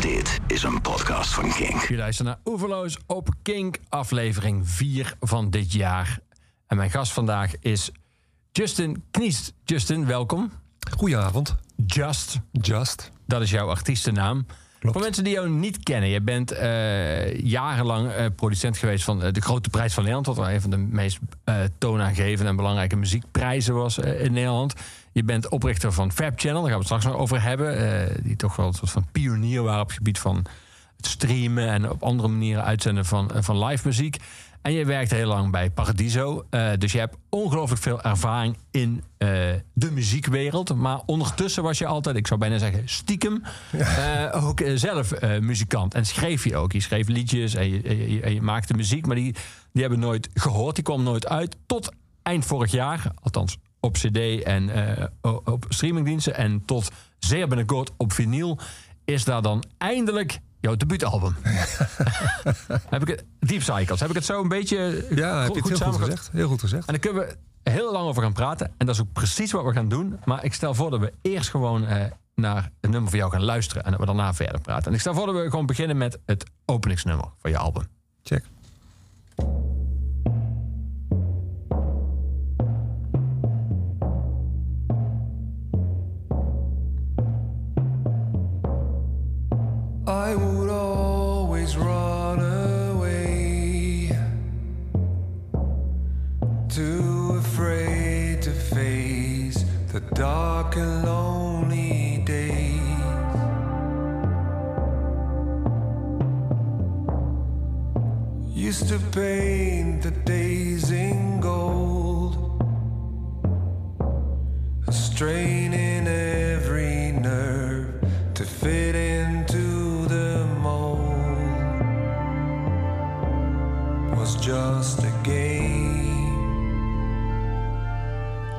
Dit is een podcast van Kink. Je luistert naar Oeverloos op Kink, aflevering 4 van dit jaar. En mijn gast vandaag is Justin Kniest. Justin, welkom. Goedenavond. Just, Just. dat is jouw artiestennaam. Klopt. Voor mensen die jou niet kennen, je bent eh, jarenlang eh, producent geweest van eh, de Grote Prijs van Nederland, wat wel een van de meest eh, toonaangevende en belangrijke muziekprijzen was in Nederland. Je bent oprichter van Fab Channel, daar gaan we het straks nog over hebben, eh, die toch wel een soort van pionier waren op het gebied van het streamen en op andere manieren uitzenden van, eh, van live muziek. En je werkt heel lang bij Paradiso. eh, dus je hebt ongelooflijk veel ervaring in de muziekwereld. Maar ondertussen was je altijd, ik zou bijna zeggen stiekem, ook zelf muzikant. En schreef je ook. Je schreef liedjes en je, en je, en je maakte muziek. Maar die, die hebben nooit gehoord. Die kwam nooit uit. Tot eind vorig jaar. Althans op cd en eh, op streamingdiensten. En tot zeer binnenkort op vinyl. Is daar dan eindelijk jouw debuutalbum. heb ik het, Deep Cycles. Heb ik het zo een beetje Ja, heb je het heel goed gezegd. Heel goed gezegd. En daar kunnen we heel lang over gaan praten. En dat is ook precies wat we gaan doen. Maar ik stel voor dat we eerst gewoon eh, naar het nummer van jou gaan luisteren. En dat we daarna verder praten. En ik stel voor dat we gewoon beginnen met het openingsnummer van je album. Check. I would always run away, too afraid to face the dark and lonely days. Used to paint the days in gold, straining every nerve to fit into just a game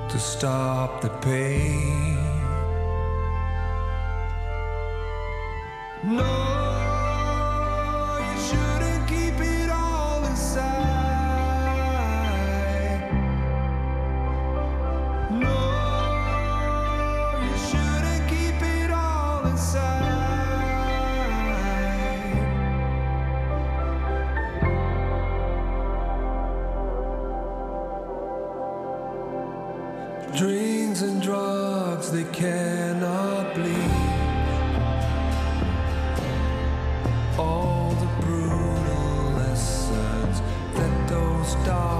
to stop the pain. No, star.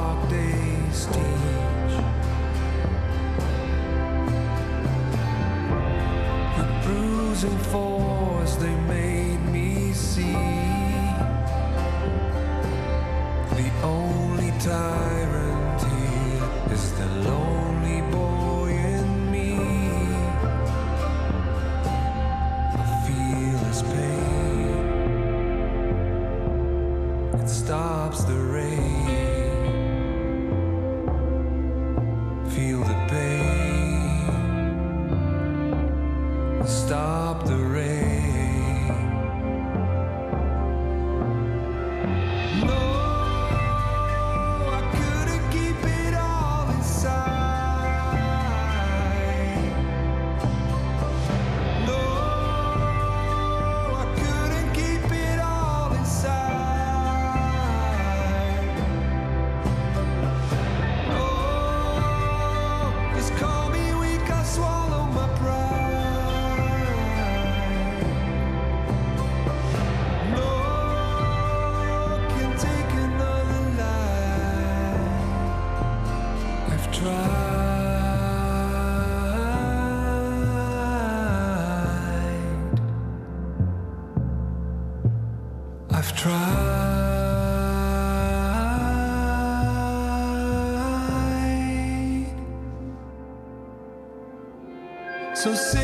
So sick.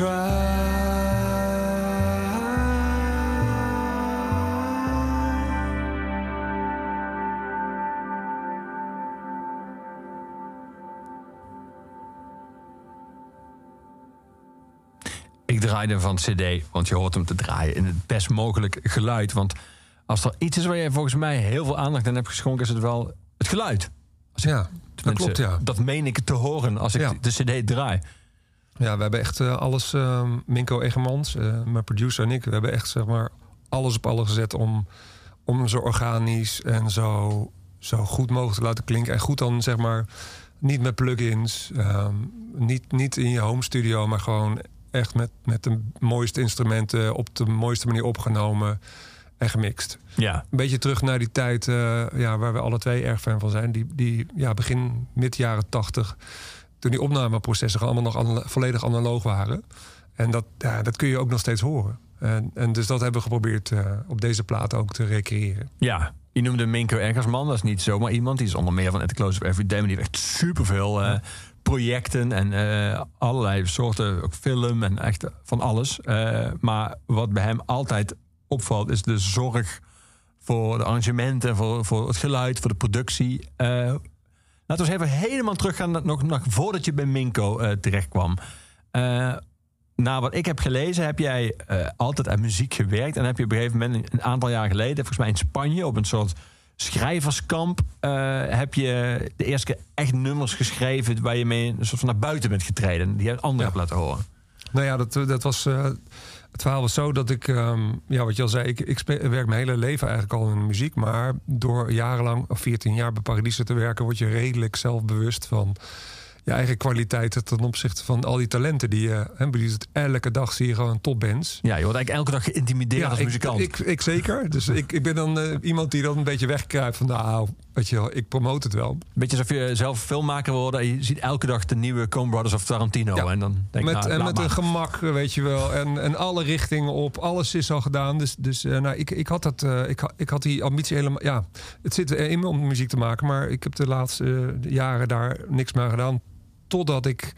Ik draaide van CD, want je hoort hem te draaien in het best mogelijk geluid. Want als er iets is waar je volgens mij heel veel aandacht aan hebt geschonken, is het wel het geluid. Ja, dat klopt, ja. Dat meen ik te horen als ik Ja. de CD draai. Ja, we hebben echt eh, alles, ehm, Minko Egermans, eh, mijn producer en ik, we hebben echt zeg maar alles op alles gezet om, om zo organisch en zo, zo goed mogelijk te laten klinken. En goed dan zeg maar niet met plugins, ehm, niet, niet in je home studio, maar gewoon echt met, met de mooiste instrumenten op de mooiste manier opgenomen en gemixt. Ja. Een beetje terug naar die tijd eh, ja, waar we alle twee erg fan van zijn. Die, die ja, begin mid jaren tachtig. Toen die opnameprocessen allemaal nog volledig analoog waren. En dat, ja, dat kun je ook nog steeds horen. En, en dus dat hebben we geprobeerd eh, op deze plaat ook te recreëren. Ja, je noemde Minko Eggersman. Dat is niet zomaar iemand. Die is onder meer van At the Close of Every Day. Maar die heeft echt superveel eh, projecten en eh, allerlei soorten ook film en echt van alles. Maar wat bij hem altijd opvalt is de zorg voor de arrangementen, voor, voor het geluid, voor de productie. Laten we eens even helemaal teruggaan nog, nog voordat je bij Minko eh, terecht kwam. Eh, na wat ik heb gelezen, heb jij eh, altijd aan muziek gewerkt. En heb je op een gegeven moment, een aantal jaar geleden, volgens mij in Spanje, op een soort schrijverskamp, eh, heb je de eerste keer echt nummers geschreven waar je mee een soort van naar buiten bent getreden. Die je anderen Ja. hebt laten horen. Nou ja, dat, dat was. Het verhaal was zo dat ik, ehm, ja, wat je al zei, ik, ik werk mijn hele leven eigenlijk al in de muziek. Maar door jarenlang, of 14 jaar bij Paradiso te werken, word je redelijk zelfbewust van je eigen kwaliteiten ten opzichte van al die talenten die je. Hè, bedoel, elke dag zie je gewoon topbands. Ja, je wordt eigenlijk elke dag geïntimideerd als ik, muzikant. Ik, ik zeker. Dus ik, ik ben dan eh, iemand die dan een beetje wegkruipt van nou, weet je wel, ik promote het wel. Beetje alsof je zelf filmmaker wordt en je ziet elke dag de nieuwe Coen Brothers of Tarantino. Ja. En dan denk met nou, en met maar. een gemak, weet je wel. En, en alle richtingen op. Alles is al gedaan. Dus, dus eh, nou, ik, ik, had dat, eh, ik, ik had die ambitie helemaal. Ja, het zit in me om muziek te maken. Maar ik heb de laatste jaren daar niks meer gedaan. Totdat ik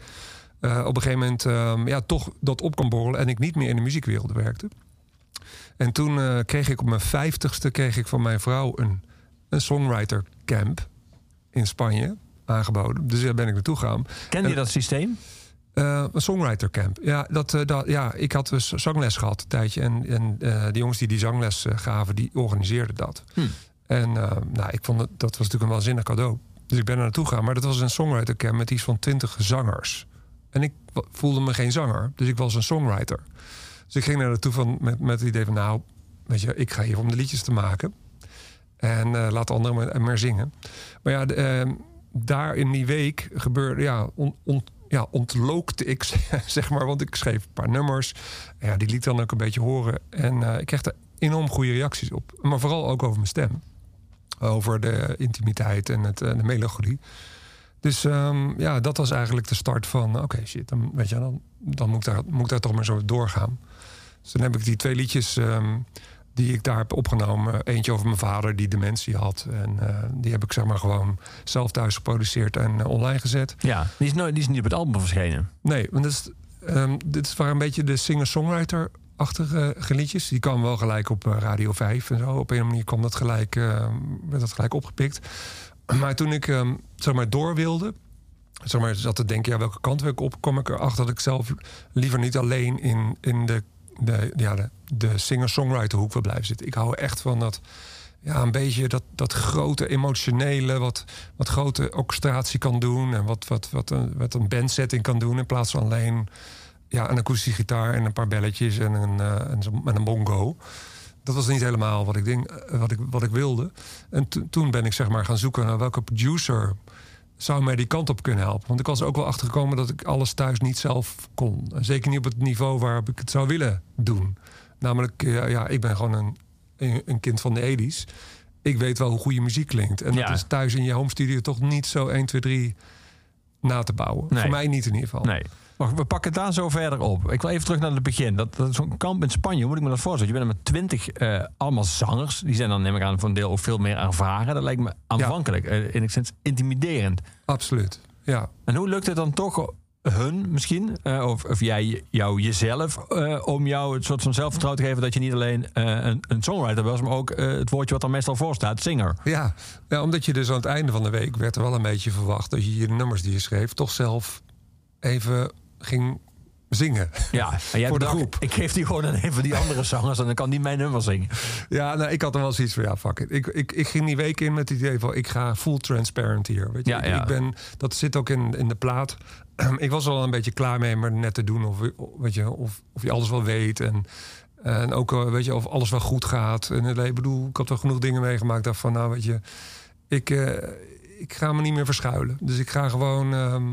eh, op een gegeven moment ehm, ja, toch dat op kon borrelen. En ik niet meer in de muziekwereld werkte. En toen kreeg ik op mijn vijftigste kreeg ik van mijn vrouw een, een songwriter camp in Spanje aangeboden. Dus daar ben ik naartoe gegaan. Ken je dat systeem? Eh, een songwriter camp. Ja, dat, eh, dat, ja, ik had dus zangles gehad een tijdje. En, en eh, de jongens die die zangles gaven, die organiseerden dat. Hm. En nou, ik vond het, dat was natuurlijk een waanzinnig cadeau. Dus ik ben er naartoe gegaan. Maar dat was een songwriter camp met iets van twintig zangers. En ik voelde me geen zanger. Dus ik was een songwriter. Dus ik ging naar naartoe van, met, met het idee van... nou, weet je, ik ga hier om de liedjes te maken. En eh, laat anderen maar, maar zingen. Maar ja, de, eh, daar in die week gebeurde... Ja, ja, ontlookte ik, zeg maar. Want ik schreef een paar nummers. Ja, die liet dan ook een beetje horen. En eh, ik kreeg er enorm goede reacties op. Maar vooral ook over mijn stem. Over de intimiteit en het, eh, de melancholie. Dus ehm, ja, dat was eigenlijk de start van... Oké, shit, dan, weet je, dan, dan moet, ik daar, moet ik daar toch maar zo doorgaan. Dus dan heb ik die twee liedjes ehm, die ik daar heb opgenomen. Eentje over mijn vader die dementie had. En eh, die heb ik zeg maar gewoon zelf thuis geproduceerd en eh, online gezet. Ja, die is, nooit, die is niet op het album verschenen. Nee, want dit, is, ehm, dit waren een beetje de singer-songwriter-achtige liedjes. Die kwamen wel gelijk op eh, Radio 5 en zo. Op een manier kwam dat gelijk, ehm, werd dat gelijk opgepikt. Maar toen ik ehm, zeg maar door wilde, zeg maar, zat te denken, ja, welke kant wil ik op, kwam ik erachter dat ik zelf liever niet alleen in, in de, de, ja, de, de singer-songwriter hoek wil blijven zitten. Ik hou echt van dat, ja, een beetje dat, dat grote emotionele, wat, wat grote orchestratie kan doen en wat, wat, wat, een, wat een bandsetting kan doen in plaats van alleen ja, een akoestische gitaar en een paar belletjes en een, eh, en, zo- en een bongo. Dat was niet helemaal wat ik, denk, eh, wat ik, wat ik wilde. En to- toen ben ik zeg maar gaan zoeken naar welke producer zou mij die kant op kunnen helpen. Want ik was ook wel achtergekomen dat ik alles thuis niet zelf kon. Zeker niet op het niveau waarop ik het zou willen doen. Namelijk, eh, ja, ik ben gewoon een, een kind van de 80s. Ik weet wel hoe goede muziek klinkt. En Ja. dat is thuis in je home studio toch niet zo 1, 2, 3 na te bouwen. Nee. Voor mij niet in ieder geval. Nee. Maar we pakken het daar zo verder op. Ik wil even terug naar het begin. Dat, dat Zo'n kamp in Spanje, hoe moet ik me dat voorstellen? Je bent er met twintig eh, allemaal zangers. Die zijn dan, neem ik aan, voor een deel ook veel meer ervaren. Dat lijkt me aanvankelijk, eh, enigszins intimiderend. Absoluut. Ja. En hoe lukt het dan toch hun misschien, eh, of, of jij jou jezelf, eh, om jou het soort van zelfvertrouwen te geven dat je niet alleen een, een songwriter was, maar ook het woordje wat er meestal voor staat, zinger. Ja, ja, omdat je dus aan het einde van de week werd er wel een beetje verwacht dat je je nummers die je schreef toch zelf even ging zingen. Ja, en jij Voor de groep. Ik geef die gewoon aan een van die andere zangers en dan kan die mijn nummer zingen. Ja, nou, ik had er wel zoiets van, ja, fuck it. Ik, ik, ik ging die week in met het idee van, ik ga full transparent hier. Weet je? Ja, ik, ja. ik ben, dat zit ook in, in de plaat. ik was er al een beetje klaar mee, maar net te doen of, weet je, of, of je alles wel weet. En, en ook, eh, weet je, of alles wel goed gaat. En het- ik bedoel, ik had wel genoeg dingen meegemaakt. Van, nou, weet je, ik, eh, ik ga me niet meer verschuilen. Dus ik ga gewoon... ehm,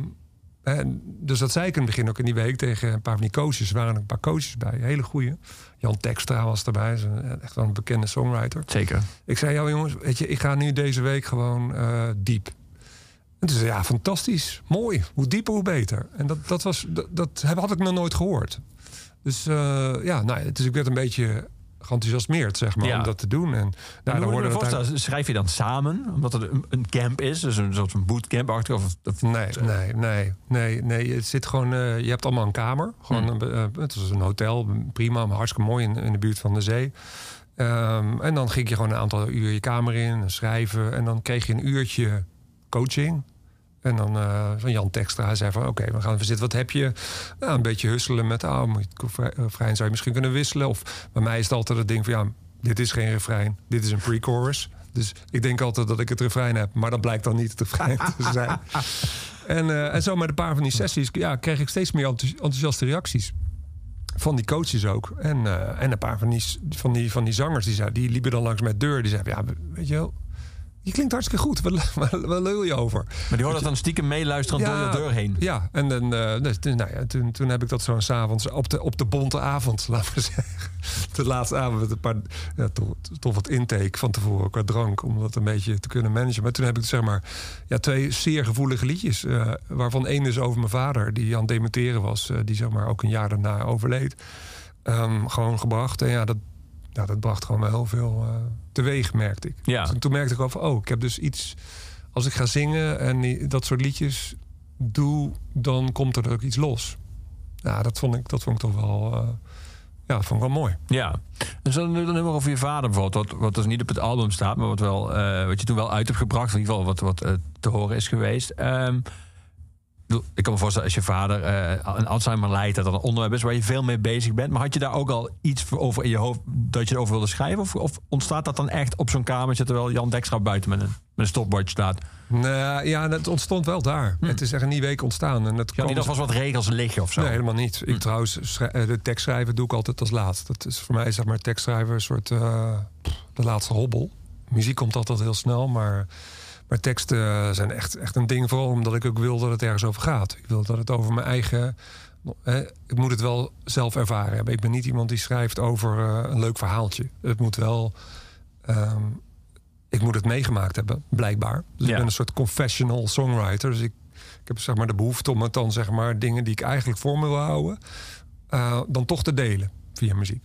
hè, dus dat zei ik in het begin ook in die week tegen een paar van die coaches. Er waren een paar coaches bij, hele goeie. Jan Tekstra was erbij, is een- echt wel een bekende songwriter. Zeker. Ik zei, ja jongens, weet je, ik ga nu deze week gewoon eh, diep. En toen zei ja, fantastisch, mooi. Hoe dieper, hoe beter. En dat, dat, was, dat, dat had ik nog nooit gehoord. Dus eh, ja, nou, dus ik werd een beetje geenthousiasmeerd, zeg maar, Ja. om dat te doen. En dan hoorde voorstellen, schrijf je dan samen, omdat het een, een camp is, dus een soort van bootcamp achter of, of Nee, nee, nee, nee, nee. Het zit gewoon. eh, je hebt allemaal een kamer. Gewoon Hmm. een, eh, het was een hotel, prima, maar hartstikke mooi in, in de buurt van de zee. Ehm, en dan ging je gewoon een aantal uur je kamer in, en schrijven. En dan kreeg je een uurtje coaching. En dan eh, van Jan Tekstra hij zei van... oké, we gaan even zitten. Wat heb je? Nou, een beetje husselen met... ah, eh, refrein zou je misschien kunnen wisselen. Of bij mij is het altijd het ding van... ja, dit is geen refrein, dit is een pre-chorus. Dus ik denk altijd dat ik het refrein heb... maar dat blijkt dan niet het refrein te zijn. En, eh, en zo met een paar van die sessies ja, kreeg ik steeds meer enthousi- enthousiaste reacties. Van die coaches ook. En, en een paar van die, van, die, van die zangers die, zei, die liepen dan langs mijn deur. Die zeiden, ja, weet je wel, je klinkt hartstikke goed. Waar, lul je over? Maar die hoorde dat dan stiekem meeluisteren door je deur heen. Ja, en dan, eh, dus, dus, nou ja, toen, toen heb ik dat zo'n s'avonds op de, op de bonte avond, laten we zeggen. De laatste avond met een paar, ja, toch, toch wat intake van tevoren qua drank, om dat een beetje te kunnen managen. Maar toen heb ik zeg maar ja, twee zeer gevoelige liedjes, eh, waarvan één is over mijn vader, die aan het dementeren was, eh, die zeg maar ook een jaar daarna overleed. Ehm, gewoon gebracht. En ja, dat, ja, dat bracht gewoon wel heel veel eh, teweeg, merkte ik. Ja. Toen, toen merkte ik al van, oh, ik heb dus iets... Als ik ga zingen en die- dat soort liedjes doe, dan komt er ook iets los. Ja, dat vond ik, dat vond ik toch wel... eh, ja, dat vond ik wel mooi. Ja. En zo nu dan nummer over je vader bijvoorbeeld, wat, wat dus niet op het album staat, maar wat, wel, eh, wat je toen wel uit hebt gebracht, in ieder geval wat, wat te horen is geweest. Ehm, ik kan me voorstellen, als je vader eh, een Alzheimer lijdt, dat dat een onderwerp is waar je veel mee bezig bent. Maar had je daar ook al iets over in je hoofd dat je erover wilde schrijven? Of, of ontstaat dat dan echt op zo'n kamertje terwijl Jan Dekstra buiten met een, met een stopwatch staat? Nou, ja, het ontstond wel daar. Het is echt in die week ontstaan. En dat Ja, niet alvast wat regels liggen of zo? Nee, helemaal niet. Ik trouwens, schrij- eh, de tekst schrijven doe ik altijd als laatst. Dat is voor mij zeg maar tekstschrijver een soort eh, de laatste hobbel. Muziek komt altijd heel snel, maar, maar teksten zijn echt, echt een ding. Vooral omdat ik ook wil dat het ergens over gaat. Ik wil dat het over mijn eigen. eh, ik moet het wel zelf ervaren hebben. Ik ben niet iemand die schrijft over eh, een leuk verhaaltje. Het moet wel. ehm, ik moet het meegemaakt hebben, blijkbaar. Dus Ja. ik ben een soort confessional songwriter. Dus ik, ik heb zeg maar de behoefte om het dan zeg maar dingen die ik eigenlijk voor me wil houden, eh, dan toch te delen via muziek.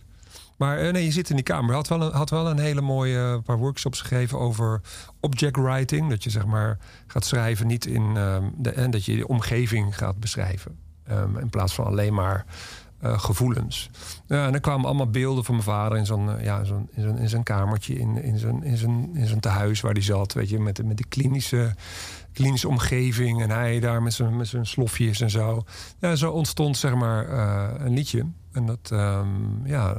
Maar eh, nee, je zit in die kamer. Had wel een, had wel een hele mooie eh, paar workshops gegeven over object writing. Dat je zeg maar gaat schrijven niet in ehm, de, en dat je de omgeving gaat beschrijven. Ehm, in plaats van alleen maar eh, gevoelens. En er kwamen allemaal beelden van mijn vader in zo'n ja, in, zo'n in zijn kamertje, in, in, zijn, in, zijn, in tehuis waar hij zat. Weet je, met, de- met die klinische, klinische omgeving. En hij daar met zijn, met zijn slofjes en zo. Ja, zo ontstond zeg maar eh, een liedje. En dat, ehm, ja,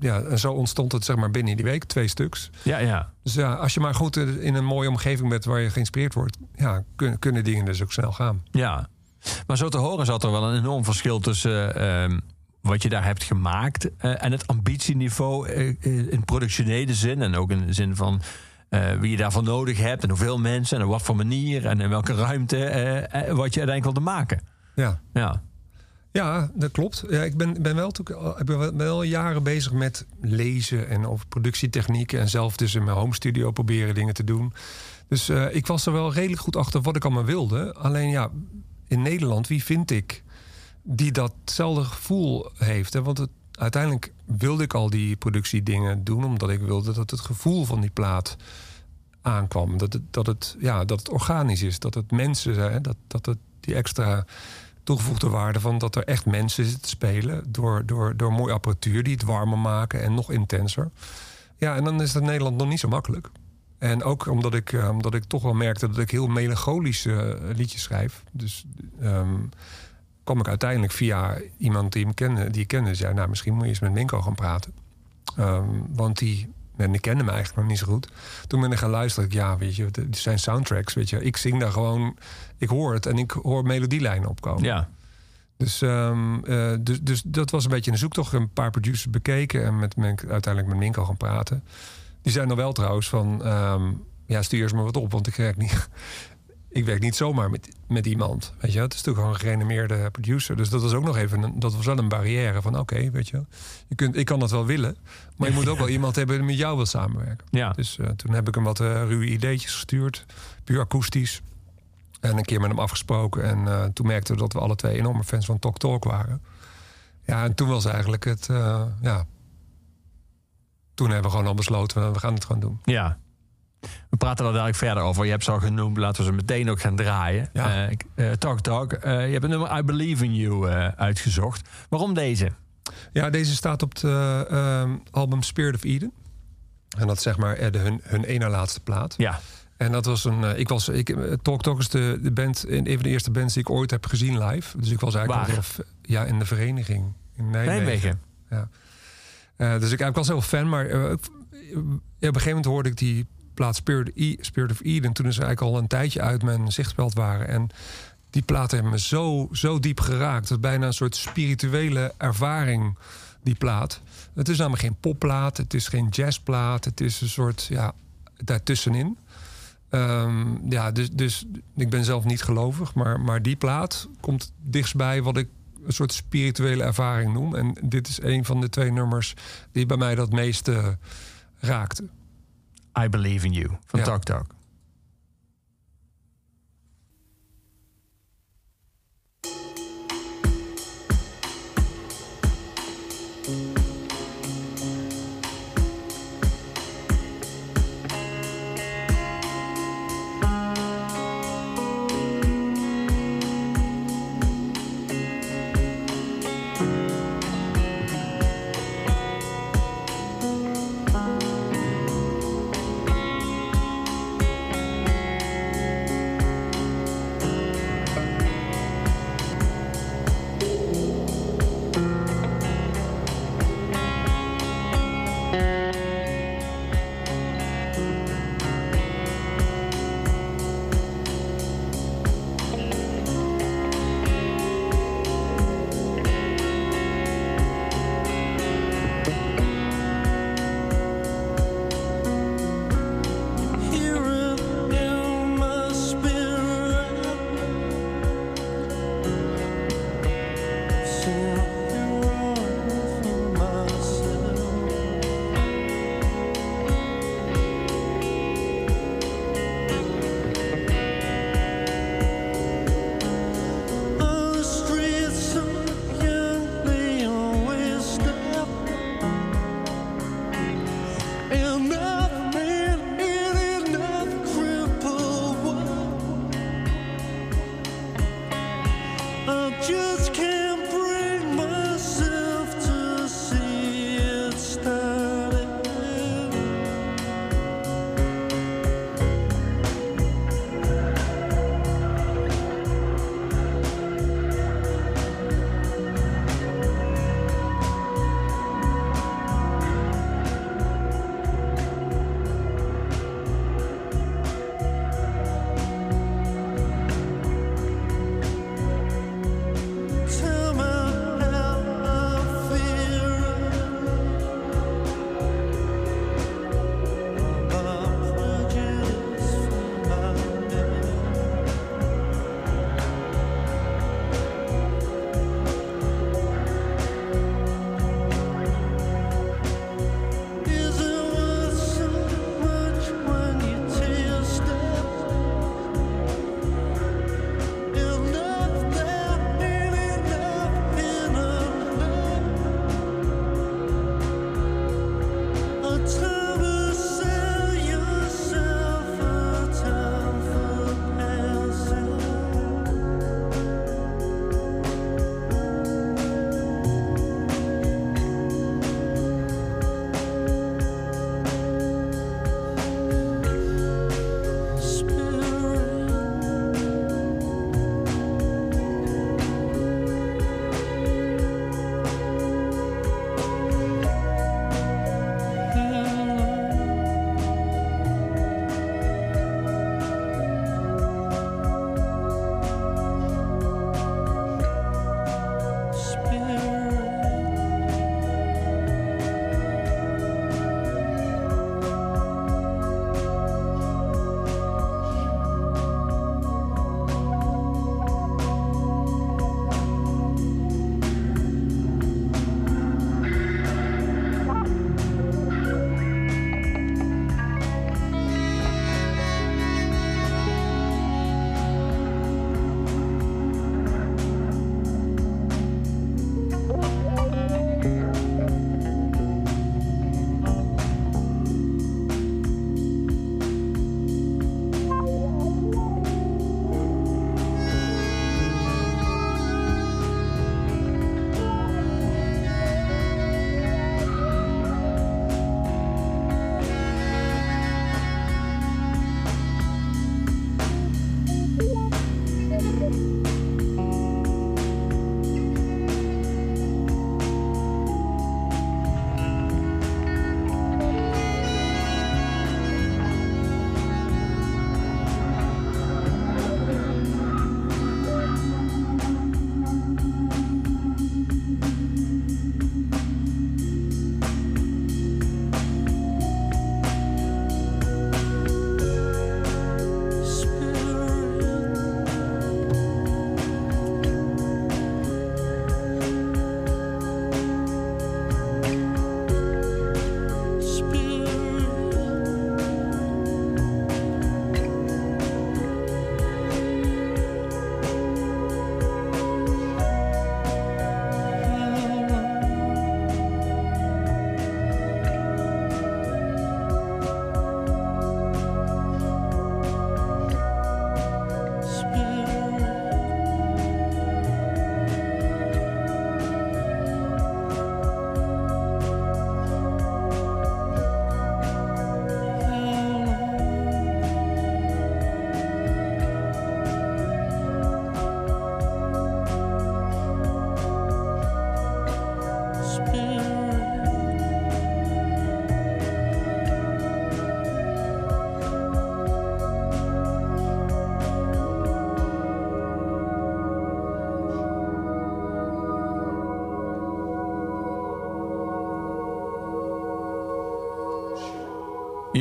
ja, en zo ontstond het zeg maar binnen die week, twee stuks. Ja, ja. Dus ja, als je maar goed in een mooie omgeving bent waar je geïnspireerd wordt, ja, kunnen, kunnen dingen dus ook snel gaan. Ja, maar zo te horen zat er wel een enorm verschil tussen ehm, wat je daar hebt gemaakt eh, en het ambitieniveau eh, eh, in productionele zin en ook in de zin van eh, wie je daarvoor nodig hebt en hoeveel mensen en op wat voor manier en in welke ruimte eh, eh, wat je uiteindelijk wilde maken. Ja. Ja, Ja, dat klopt. Ja, ik ben, ben, wel, ik ben wel- jaren bezig met lezen en over productietechnieken. En zelf dus in mijn home studio proberen dingen te doen. Dus eh, ik was er wel redelijk goed achter wat ik allemaal wilde. Alleen ja, in Nederland, wie vind ik die datzelfde gevoel heeft? Hè? Want het, uiteindelijk wilde ik al die productiedingen doen, omdat ik wilde dat het gevoel van die plaat aankwam. Dat het, dat het, ja, dat het organisch is, dat het mensen zijn, dat, dat het die extra toegevoegde waarde van dat er echt mensen zitten te spelen. Door, door, door mooie apparatuur die het warmer maken en nog intenser. Ja, en dan is het in Nederland nog niet zo makkelijk. En ook omdat ik, eh, omdat ik toch wel merkte dat ik heel melancholische eh, liedjes schrijf. Dus ehm, kwam ik uiteindelijk via iemand die, hem kende, die ik kende. Zei, nou, misschien moet je eens met Minko gaan praten. Ehm, want die, en ik kende me eigenlijk nog niet zo goed. Toen ben ik gaan luisteren. Ja, weet je, het zijn soundtracks, weet je. Ik zing daar gewoon, ik hoor het en ik hoor melodielijnen opkomen. Ja. Dus, ehm, eh, dus, dus dat was een beetje een zoektocht. Een paar producers bekeken en met, met uiteindelijk met Minko gaan praten. Die zijn nog wel trouwens van... ehm, ja, stuur eens maar wat op, want ik werk niet... ik werk niet zomaar met, met iemand. Weet je, het is natuurlijk gewoon een gerenommeerde producer. Dus dat was ook nog even een, dat was wel een barrière van oké, weet je, je kunt, ik kan dat wel willen, maar je moet ook wel iemand hebben die met jou wil samenwerken. Ja. Dus eh, toen heb ik hem wat eh, ruwe ideetjes gestuurd, puur akoestisch. En een keer met hem afgesproken. En eh, toen merkten we dat we alle twee enorme fans van Talk Talk waren. Ja, en toen was eigenlijk het, ja. Toen hebben we gewoon al besloten, we gaan het gewoon doen. Ja. We praten er dadelijk verder over. Je hebt ze al genoemd. Laten we ze meteen ook gaan draaien. Ja. Eh, talk Talk. Eh, je hebt het nummer I Believe in You uitgezocht. Waarom deze? Ja, deze staat op het eh, ehm, album Spirit of Eden. En dat is zeg maar de, hun, hun ene laatste plaat. Ja. En dat was een. ik was. Ik, Talk Talk is de, de band. Een van de eerste bands die ik ooit heb gezien live. Dus ik was eigenlijk. Heel ja, in de vereniging. In Nijmegen. Nijmegen. Eh, dus ik, ik was heel fan. Maar op een gegeven moment hoorde ik die plaat Spirit, E- of Eden. Toen is eigenlijk al een tijdje uit mijn zichtspeld waren. En die platen hebben me zo, zo diep geraakt. Is bijna een soort spirituele ervaring, die plaat. Het is namelijk geen popplaat, het is geen jazzplaat. Het is een soort, ja, daartussenin. Ehm, ja, dus, dus ik ben zelf niet gelovig. Maar, maar die plaat komt dichtstbij wat ik een soort spirituele ervaring noem. En dit is een van de twee nummers die bij mij dat meeste raakte. I Believe in You van Ja. Talk Talk.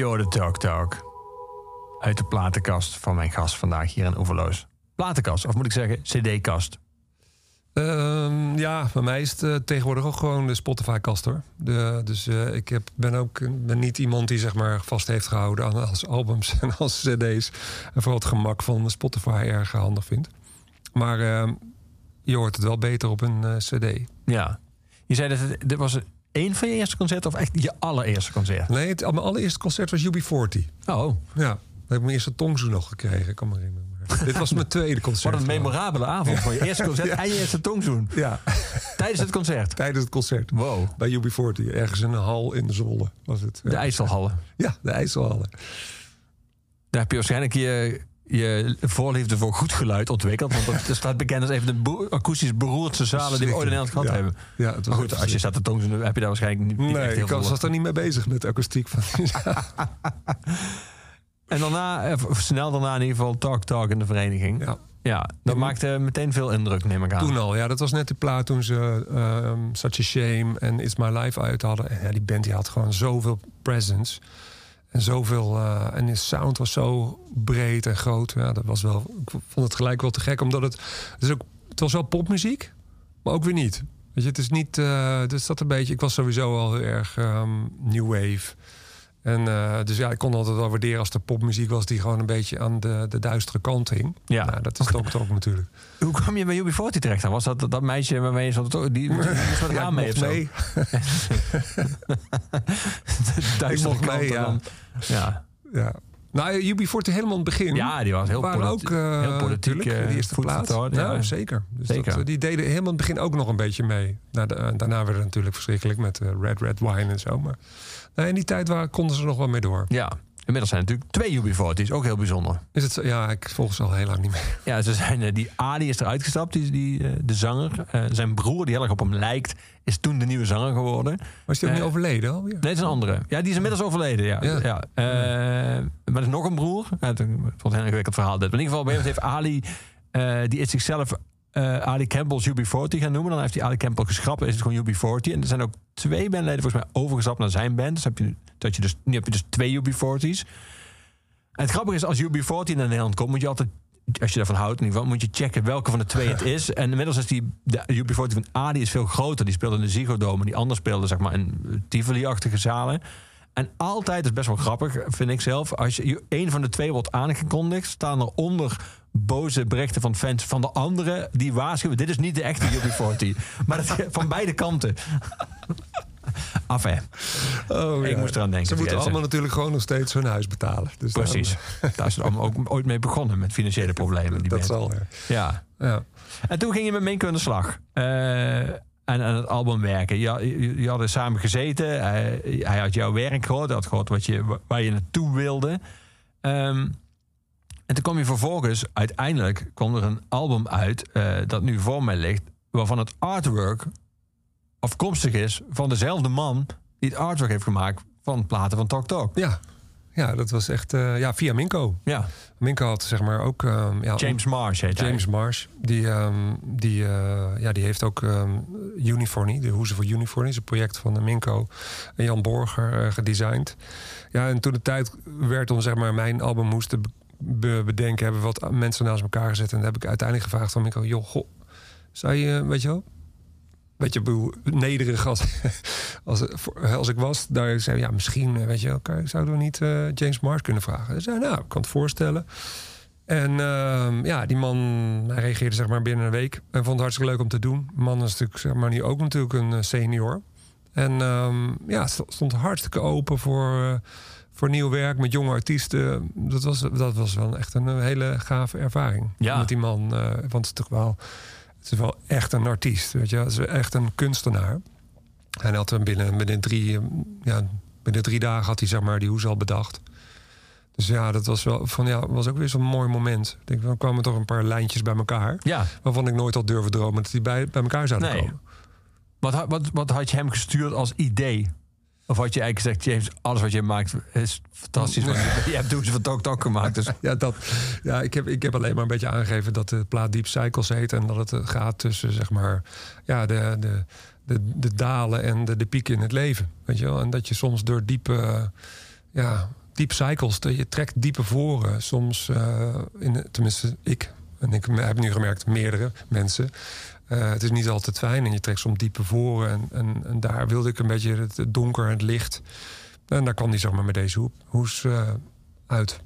Hoorde Talk Talk. Uit de platenkast van mijn gast vandaag hier in Oeverloos. Platenkast, of moet ik zeggen cd-kast. Ehm, ja, bij mij is het eh, tegenwoordig ook gewoon de Spotify-kast hoor. De, dus eh, ik heb, ben ook ben niet iemand die zeg maar vast heeft gehouden aan als albums en als cd's. En vooral het gemak van Spotify erg handig vindt. Maar ehm, je hoort het wel beter op een eh, cd. Ja. Je zei dat het, dit was één van je eerste concerten of echt je allereerste concert? Nee, het, mijn allereerste concert was UB40. Oh, Ja, daar heb ik mijn eerste tongzoen nog gekregen. Ik kan me herinneren. Dit was mijn tweede concert. wat een memorabele avond voor je eerste concert en je eerste tongzoen. Ja, Tijdens het concert. tijdens het concert. Wow. Bij UB40, ergens in een hal in de Zwolle was het. De IJsselhallen. ja de IJsselhallen. Daar heb je waarschijnlijk je, je voorliefde voor goed geluid ontwikkeld. Want dat staat bekend als even de bo- akoestisch beroerdste zalen die we ooit in Nederland gehad Ja. hebben. Ja, het was Maar goed, als je staat te tongzoen, heb je daar waarschijnlijk niet, niet echt Nee, heel ik was, er niet mee bezig met de akoestiek van. En daarna, eh, snel daarna in ieder geval Talk Talk in de vereniging. ja. Ja, dat maakte meteen veel indruk, neem ik aan. Toen al, ja, dat was net de plaat toen ze ehm, Such a Shame en It's My Life uit hadden. En ja, die band die had gewoon zoveel presence. En zoveel. eh, en de sound was zo breed en groot. Ja, dat was wel. Ik vond het gelijk wel te gek, omdat het. Het, is ook, het was wel popmuziek, maar ook weer niet. Weet je, het is niet. eh dus dat een beetje. Ik was sowieso al heel erg ehm, new wave. En eh, dus ja, ik kon altijd wel waarderen als er popmuziek was die gewoon een beetje aan de, de duistere kant hing. Ja. Nou, dat is het ook, toch natuurlijk. Hoe kwam je bij UB40 terecht dan? Was dat dat meisje waarmee je zat? Die, die, die moest wat Ja, mee of zo? mee. De mee, kant ja. dan- ja. Ja. Nou, UB40 helemaal in het begin. ja, die was heel, waren politi- ook eh, heel politiek. natuurlijk, eh, de eerste plaats. Ja, ja. zeker. Dus Zeker. Dat, eh, die deden helemaal in het begin ook nog een beetje mee. Na de- eh, daarna werd het natuurlijk verschrikkelijk met eh, Red Red Wine en zo. Maar nou, in die tijd waar, konden ze nog wel mee door. Ja. Inmiddels zijn er natuurlijk twee UB40's, ook heel bijzonder. Is het, zo- ja, ik volg ze al heel lang niet meer. Ja, ze zijn, eh, die Ali is eruit gestapt, die, die, eh, de zanger. Eh, zijn broer, die heel erg op hem lijkt, is toen de nieuwe zanger geworden. Was die ook niet overleden alweer? Nee, het is een andere. Ja, die is inmiddels overleden. Ja. Ja. Ja. Maar er is nog een broer. Het wordt een heel ingewikkeld verhaal. Dit. Maar in ieder geval, moment heeft Ali... die is zichzelf eh, Ali Campbell's UB40 gaan noemen. Dan heeft hij Ali Campbell geschrapt. Is het gewoon UB40. En er zijn ook twee bandleden volgens mij overgestapt naar zijn band. Dus heb je, dat je dus, nu heb je dus twee UB40's. En het grappige is, als UB40 naar Nederland komt... moet je altijd, als je daarvan houdt in ieder geval... moet je checken welke van de twee het is. En inmiddels is die, de UB40 van Ali is veel groter. Die speelde in de Ziggo Dome. En die ander speelde zeg maar in Tivoli-achtige zalen. En altijd, is best wel grappig, vind ik zelf... als je een van de twee wordt aangekondigd... staan er onder boze berichten van fans van de andere... die waarschuwen, dit is niet de echte UB40. maar dat, van beide kanten. Af, hè. Oh, Ik moest eraan denken, Ze moeten allemaal natuurlijk gewoon nog steeds hun huis betalen. Dus Precies. Daar is het allemaal ook ooit mee begonnen met financiële problemen. Die dat band. zal. Ja. Ja. Ja. En toen ging je met Minke aan de slag. Eh, en aan het album werken. Je, je, je hadden samen gezeten. Hij, hij had jouw werk gehoord. Hij had gehoord wat je, waar je naartoe wilde. Ehm, en toen kwam je vervolgens... Uiteindelijk kwam er een album uit... eh, dat nu voor mij ligt... waarvan het artwork afkomstig is... van dezelfde man die het artwork heeft gemaakt... van platen van Talk Talk. Ja. ja, dat was echt eh, ja, via Minko. Ja, Minko had zeg maar ook... ehm, ja, James Marsh heet hij. James Marsh, die, ehm, die, eh, ja, die heeft ook Uniforny, de hoezen voor Uniforny, is een project van de Minko en Jan Borger gedesigned. Ja, en toen de tijd werd om zeg maar mijn album moesten be- bedenken, hebben wat mensen naast elkaar gezet en dan heb ik uiteindelijk gevraagd van Minko, joh, zou je, eh, weet je wel, weet je, nederig als, als, als ik was, daar zei ja, misschien, eh, weet je wel, zouden we niet eh, James Marsh kunnen vragen? Hij zei, nou, ik kan het voorstellen. En ehm, ja, die man reageerde zeg maar binnen een week. En vond het hartstikke leuk om te doen. Man is natuurlijk zeg maar, nu ook natuurlijk een eh, senior. En ehm, ja, st- stond hartstikke open voor, eh, voor nieuw werk met jonge artiesten. Dat was, dat was wel echt een hele gave ervaring. Ja. Met die man. eh, want het is toch wel, het is wel echt een artiest. Weet je? Het is echt een kunstenaar. Hij had hem binnen, binnen, drie, eh, ja, binnen drie dagen had hij zeg maar, die hoes al bedacht. Dus ja, dat was wel van ja, was ook weer zo'n mooi moment. Ik denk, dan kwamen toch een paar lijntjes bij elkaar. Ja, Waarvan ik nooit had durven dromen dat die bij, bij elkaar zouden Nee. komen. Wat, wat, wat had je hem gestuurd als idee? Of had je eigenlijk gezegd, James, alles wat je maakt is fantastisch. Want je, hebt toen ze van Tok Tok gemaakt. Dus Ja, dat, ja ik, heb, ik heb alleen maar een beetje aangegeven dat de plaat Deep Cycles heet. En dat het eh, gaat tussen zeg maar, ja, de, de, de, de dalen en de, de pieken in het leven. Weet je wel? En dat je soms door diepe, eh, ja, deep cycles. dat Je trekt diepe voren. Soms, eh, in, tenminste ik, en ik heb nu gemerkt, meerdere mensen. Eh, het is niet altijd fijn en je trekt soms diepe voren. En, en, en daar wilde ik een beetje het, donker en het licht. En daar kwam die zeg maar met deze hoep, hoes eh, uit.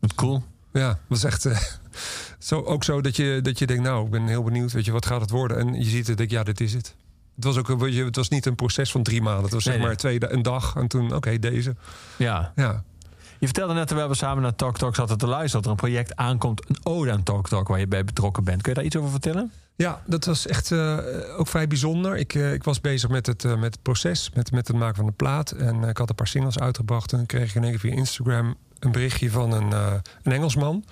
Wat cool. Ja, was echt eh, zo, ook zo dat je, dat je denkt, nou, ik ben heel benieuwd, weet je, wat gaat het worden? En je ziet het, denk ik, ja, dit is het. Het was ook, een- het was niet een proces van drie maanden. Het was zeg Nee, nee. maar twee, da- een dag en toen, oké, deze. Ja. Ja, Je vertelde net terwijl we samen naar Talk Talk zaten te luisteren... dat er een project aankomt, een ode aan Talk Talk... waar je bij betrokken bent. Kun je daar iets over vertellen? ja dat was echt eh, ook vrij bijzonder. Ik, eh, ik was bezig met het, eh, met het proces, met, met het maken van de plaat. En ik had een paar singles uitgebracht. En kreeg ik in één keer via Instagram een berichtje van een, een Engelsman.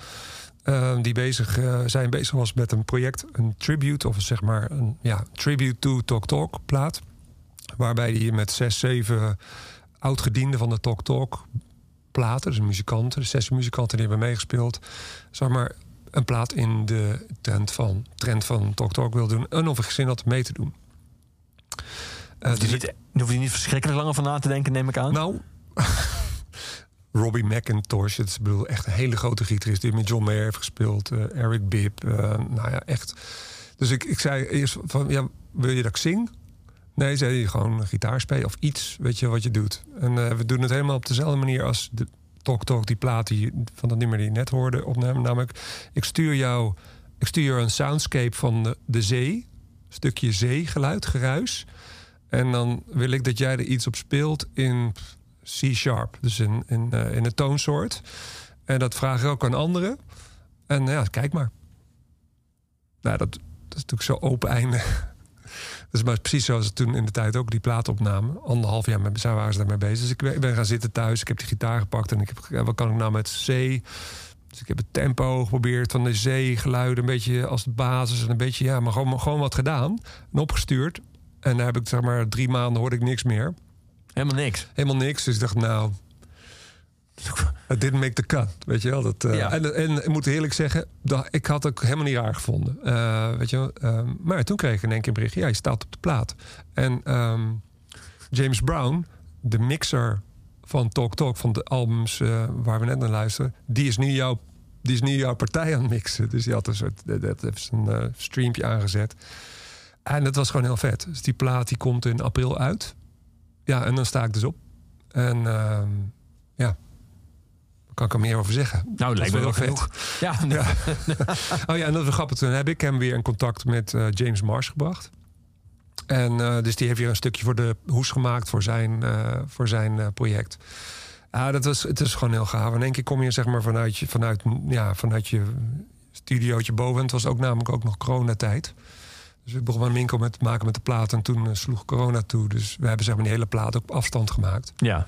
die bezig, zijn bezig was met een project, een tribute, of zeg maar een ja, tribute to Talk Talk plaat. Waarbij hij met zes, zeven oudgedienden van de Talk Talk platen, dus muzikanten, de zes muzikanten die hebben meegespeeld, zeg maar een plaat in de trend van, trend van Talk Talk wil doen. En of ik zin had mee te doen. Eh, Hoef je dus niet, hoef je niet verschrikkelijk langer van na te denken, neem ik aan. nou, Robbie McIntosh, het is ik bedoel, echt een hele grote gitarist die met John Mayer heeft gespeeld. eh, Eric Bibb, eh, nou ja, echt. Dus ik, ik zei eerst van, ja, wil je dat ik zing? Nee, zei gewoon gitaar spelen of iets, weet je wat je doet. En eh, we doen het helemaal op dezelfde manier als de Talk Talk, die plaat die, van dat nummer die je net hoorde opnemen. Namelijk, ik stuur jou, ik stuur een soundscape van de, zee, stukje zeegeluid, geruis. En dan wil ik dat jij er iets op speelt in C-sharp, dus in, in, eh, in een toonsoort. En dat vraag ik ook aan anderen. En ja, kijk maar. Nou, dat, dat is natuurlijk zo open einde. Is maar precies zoals het toen in de tijd ook die plaat opnamen. Anderhalf jaar met, zijn waren ze daarmee bezig. Dus ik ben, ik ben gaan zitten thuis. Ik heb die gitaar gepakt en ik heb ja, wat kan ik nou met C? Dus ik heb het tempo geprobeerd van de zeegeluiden een beetje als de basis en een beetje ja, maar gewoon, gewoon wat gedaan en opgestuurd. En daar heb ik zeg maar drie maanden hoorde ik niks meer, Helemaal niks. helemaal niks. Dus ik dacht nou, it didn't make the cut, weet je wel. Dat, eh, Ja. en, en ik moet eerlijk zeggen, dat, ik had het ook helemaal niet raar gevonden. Eh, weet je wel. Ehm, maar toen kreeg ik in één keer een berichtje, ja, je staat op de plaat. En ehm, James Brown, de mixer van Talk Talk, van de albums eh, waar we net naar luisteren, die is nu jouw, die is nu jouw partij aan het mixen. Dus die had een soort, dat heeft een eh, streampje aangezet. En dat was gewoon heel vet. Dus die plaat die komt in april uit. Ja, en dan sta ik dus op. En ehm, ja, kan ik er meer over zeggen. Nou, lijkt me wel genoeg. Ja, Ja. oh ja, en dat is grappig. Toen heb ik hem weer in contact met eh, James Marsh gebracht. En eh, dus die heeft weer een stukje voor de hoes gemaakt voor zijn, eh, voor zijn project. Ja, dat was, het is gewoon heel gaaf. In één keer kom je zeg maar vanuit je, vanuit, ja, vanuit je studiootje boven. En het was ook namelijk ook nog coronatijd. Dus we begonnen Minko met maken met de plaat. En toen sloeg corona toe. Dus we hebben zeg maar die hele plaat op afstand gemaakt. ja.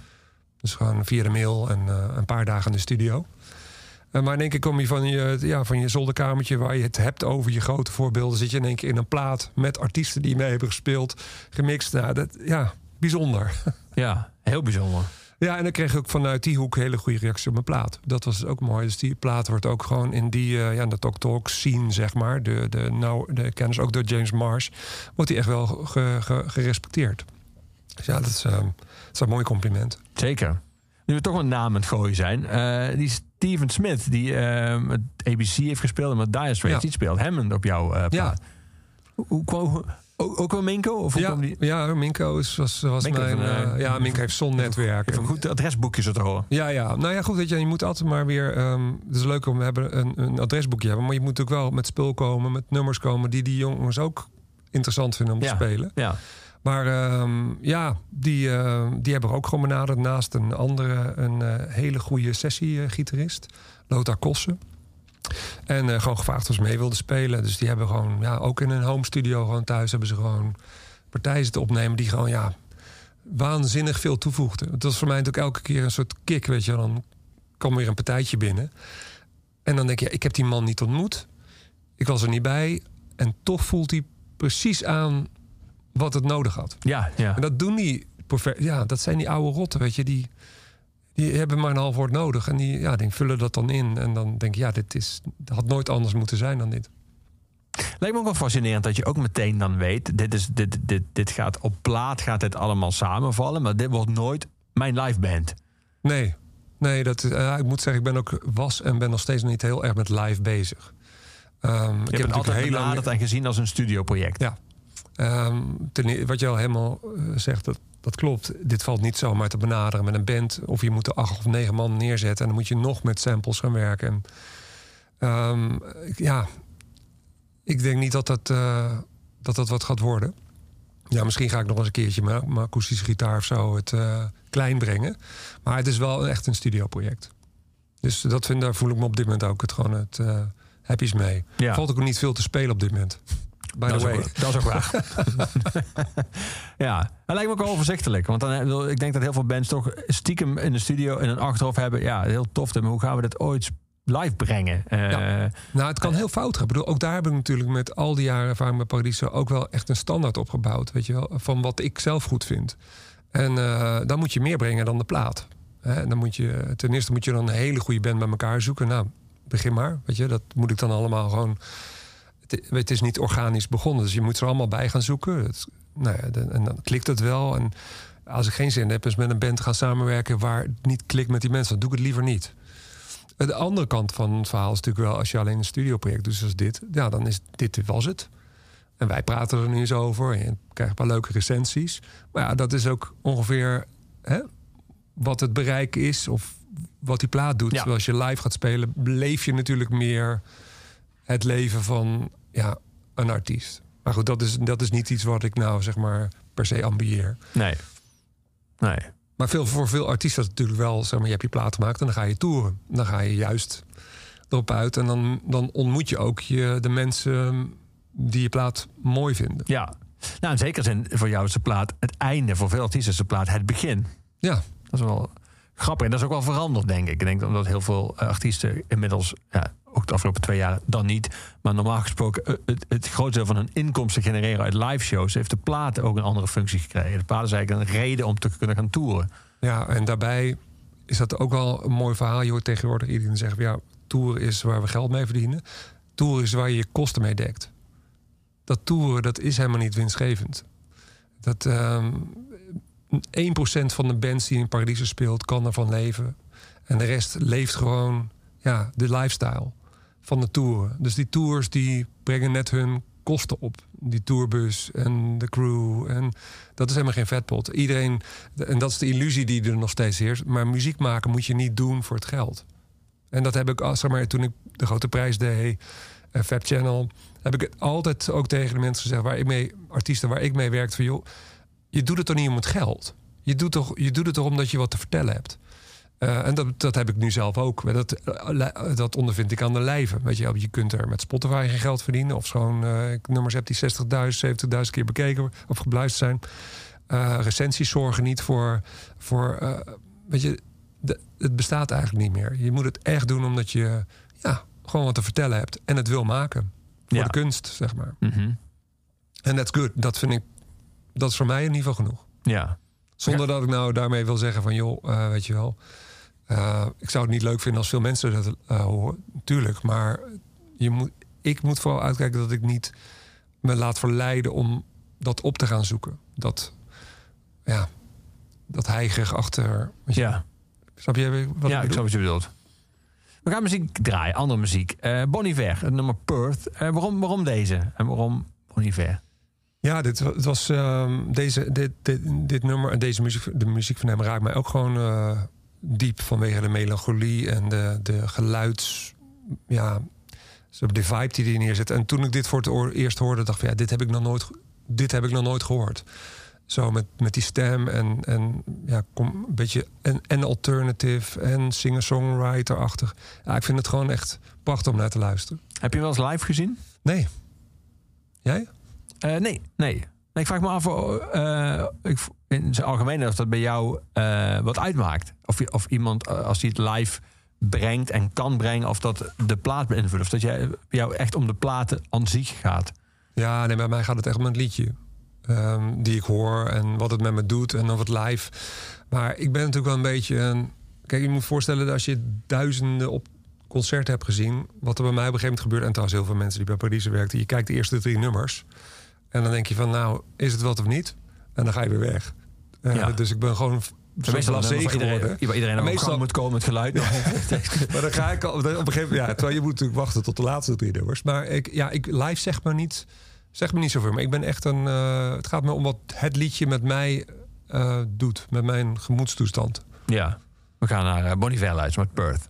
Dus gewoon via de mail en eh, een paar dagen in de studio. Eh, maar in één keer kom je van je, ja, van je zolderkamertje... waar je het hebt over je grote voorbeelden... zit je in één keer in een plaat met artiesten die mee hebben gespeeld. Gemixt, nou, dat, ja, bijzonder. ja, heel bijzonder. Ja, en dan kreeg ik ook vanuit die hoek hele goede reactie op mijn plaat. Dat was ook mooi. Dus die plaat wordt ook gewoon in die, eh, ja, de Talk Talk scene, zeg maar... de, de, nou, de kennis ook door James Marsh... wordt die echt wel ge- ge- gerespecteerd. Dus ja, dat is, eh, dat is een mooi compliment. Zeker. Nu we toch een naam aan het gooien zijn. eh, die Steven Smith, die eh, met ABC heeft gespeeld en met Dire Straits, Ja. speelt Hammond op jouw eh Ja. plaat. Hoe, hoe, kwam- ook, wel Minko? Of hoe Ja, kwam die? ja Minko is, was, was Minko mijn... ja, Minko heeft zonnetwerk. Even een goed adresboekje zo te horen. Ja, ja. Nou ja, goed. Weet je, je moet altijd maar weer... ehm, het is leuk om we hebben een, een adresboekje hebben. Maar je moet ook wel met spul komen, met nummers komen... die die jongens ook interessant vinden om Ja. te spelen. Ja. Maar ehm, ja, die, eh, die hebben we ook gewoon benaderd. Naast een andere, een eh, hele goede sessiegitarist. Lothar Kossen. En eh, gewoon gevraagd of ze mee wilden spelen. Dus die hebben gewoon, ja, ook in een home studio gewoon thuis... hebben ze gewoon partijen zitten opnemen die gewoon, ja... waanzinnig veel toevoegden. Het was voor mij natuurlijk elke keer een soort kick, weet je. Dan kwam weer een partijtje binnen. En dan denk je, ik heb die man niet ontmoet. Ik was er niet bij. En toch voelt hij precies aan wat het nodig had. Ja, ja. En dat doen die, ja, dat zijn die oude rotten, weet je, die, die hebben maar een half woord nodig en die, ja, die vullen dat dan in. En dan denk je, ja, dit is, had nooit anders moeten zijn dan dit. Lijkt me ook wel fascinerend dat je ook meteen dan weet... dit, is, dit, dit, dit gaat op plaat gaat dit allemaal samenvallen... maar dit wordt nooit mijn live band. Nee, Nee, dat, eh, ik moet zeggen, ik ben ook was en ben nog steeds niet heel erg met live bezig. Ehm, Je ik hebt het altijd heel lang- benaderd en gezien als een studioproject. Ja. Ehm, ten e- wat je al helemaal eh, zegt, dat, dat klopt. Dit valt niet zomaar te benaderen met een band. Of je moet er acht of negen man neerzetten. En dan moet je nog met samples gaan werken. En, ehm, ja, ik denk niet dat dat, eh, dat dat wat gaat worden. Ja, misschien ga ik nog eens een keertje mijn, akoestische gitaar of zo het eh, klein brengen. Maar het is wel echt een studioproject. Dus dat vind, daar voel ik me op dit moment ook het, gewoon het uh, happies mee. Ja. Valt ook niet veel te spelen op dit moment. By dat, the is way. ook, dat is ook waar. ja, dat lijkt me ook wel overzichtelijk. Want dan, eh, wil- ik denk dat heel veel bands toch stiekem in de studio in een achterhoofd hebben. Ja, heel tof. Maar hoe gaan we dit ooit live brengen? Eh, Ja. Nou, het kan heel fout gaan. Ik bedoel, ook daar heb ik natuurlijk met al die jaren ervaring met Paradiso ook wel echt een standaard opgebouwd. Weet je wel, van wat ik zelf goed vind. En eh, dan moet je meer brengen dan de plaat. Hè, en dan moet je, ten eerste moet je dan een hele goede band bij elkaar zoeken. Nou, begin maar. Weet je, dat moet ik dan allemaal gewoon. Het, het is niet organisch begonnen, dus je moet ze er allemaal bij gaan zoeken. Het, nou ja, de- en dan klikt het wel. En als ik geen zin heb, is met een band gaan samenwerken waar het niet klikt met die mensen, dan doe ik het liever niet. De andere kant van het verhaal is natuurlijk wel... als je alleen een studioproject doet zoals dit... ja, dan is dit was het. En wij praten er nu eens over en je krijgt een paar leuke recensies. Maar ja, dat is ook ongeveer hè, wat het bereik is... of wat die plaat doet. Ja. Als je live gaat spelen, beleef je natuurlijk meer... het leven van ja, een artiest. Maar goed, dat is, dat is niet iets wat ik nou zeg maar per se ambieer. nee. Nee. Maar veel, voor veel artiesten is het natuurlijk wel, zeg maar, je hebt je plaat gemaakt en dan ga je toeren. Dan ga je juist erop uit en dan, dan ontmoet je ook je, de mensen die je plaat mooi vinden. Ja. Nou, in zekere zin voor jou is de plaat het einde. Voor veel artiesten is de plaat het begin. Ja, Dat is wel grappig. En dat is ook wel veranderd, denk ik. Ik denk omdat heel veel eh, artiesten inmiddels, ja, ook de afgelopen twee jaar dan niet, maar normaal gesproken eh, het, het grootste deel van hun inkomsten genereren uit live shows, heeft de plaat ook een andere functie gekregen. De plaat is eigenlijk een reden om te kunnen gaan toeren. ja, en daarbij is dat ook wel een mooi verhaal. Je hoort tegenwoordig iedereen zeggen, ja, toeren is waar we geld mee verdienen. Toeren is waar je je kosten mee dekt. Dat toeren, dat is helemaal niet winstgevend. Dat ehm 1% van de bands die in Paradiso speelt, kan ervan leven. En de rest leeft gewoon ja, de lifestyle van de toeren. Dus die tours die brengen net hun kosten op. Die tourbus en de crew. En dat is helemaal geen vetpot. Iedereen, en dat is de illusie die er nog steeds heerst. Maar muziek maken moet je niet doen voor het geld. En dat heb ik, zeg maar, toen ik de grote prijs deed, eh, Fab Channel, heb ik het altijd ook tegen de mensen gezegd waar ik mee, artiesten waar ik mee werkte, van joh, je doet het toch niet om het geld. Je doet, toch, je doet het toch omdat je wat te vertellen hebt. Eh, en dat, dat heb ik nu zelf ook. Dat, eh, dat ondervind ik aan de lijve. Weet je, je kunt er met Spotify geen geld verdienen. Of gewoon eh, ik nummers heb die 60.000, 70.000 keer bekeken of gebluisterd zijn. Eh, recensies zorgen niet voor. voor eh, weet je, de- het bestaat eigenlijk niet meer. Je moet het echt doen omdat je ja, gewoon wat te vertellen hebt. En het wil maken. Voor Ja. de kunst, zeg maar. Mhm. En that's good. Dat vind ik. Dat is voor mij in ieder geval genoeg. Ja. Zonder dat ik nou daarmee wil zeggen van joh, eh, weet je wel. Eh, ik zou het niet leuk vinden als veel mensen dat eh, horen. Tuurlijk, maar je moet, ik moet vooral uitkijken dat ik niet me laat verleiden om dat op te gaan zoeken. Dat, ja, dat heigerig achter. Ja. Snap je wat ja, ik ik snap wat je bedoelt. We gaan muziek draaien, andere muziek. Eh Bon Iver, het nummer Perth. Eh, waarom, waarom deze? En waarom Bon Iver? Ja, dit het was ehm, deze, dit, dit, dit nummer en deze muziek, de muziek van hem raakt mij ook gewoon eh, diep vanwege de melancholie en de, de geluids, ja, de vibe die hij neerzet. En toen ik dit voor het eerst hoorde, dacht ik ja, dit heb ik nog nooit, dit heb ik nog nooit gehoord. Zo met, met die stem en, en ja, kom een beetje en, en alternative en singer-songwriter-achtig. Ja, ik vind het gewoon echt prachtig om naar te luisteren. Heb je wel eens live gezien? Nee. Jij? Eh, nee, nee. Ik vraag me af eh, ik, in zijn algemeen of dat bij jou eh, wat uitmaakt. Of, of iemand, eh, als hij het live brengt en kan brengen, of dat de plaat beïnvloedt. Of dat jij, jou echt om de platen aan zich gaat. Ja, nee, bij mij gaat het echt om het liedje. Ehm, die ik hoor en wat het met me doet en of het live. Maar ik ben natuurlijk wel een beetje een... Kijk, je moet voorstellen dat als je duizenden op concerten hebt gezien... wat er bij mij op een gegeven moment gebeurt... en trouwens heel veel mensen die bij Parijs werkten... je kijkt de eerste drie nummers... en dan denk je van, nou, is het wat of niet? En dan ga je weer weg. Eh, Ja. Dus ik ben gewoon zo Meestal waar geworden. iedereen, iedereen meestal- moet komen met geluid. Maar dan ga ik al, op een gegeven moment, ja, terwijl je moet natuurlijk wachten tot de laatste drie nummers. Maar ik, ja, ik live zeg maar niet, zeg me niet zoveel. Maar ik ben echt een, eh, het gaat me om wat het liedje met mij eh, doet, met mijn gemoedstoestand. ja, we gaan naar Bonnie luisteren met Perth.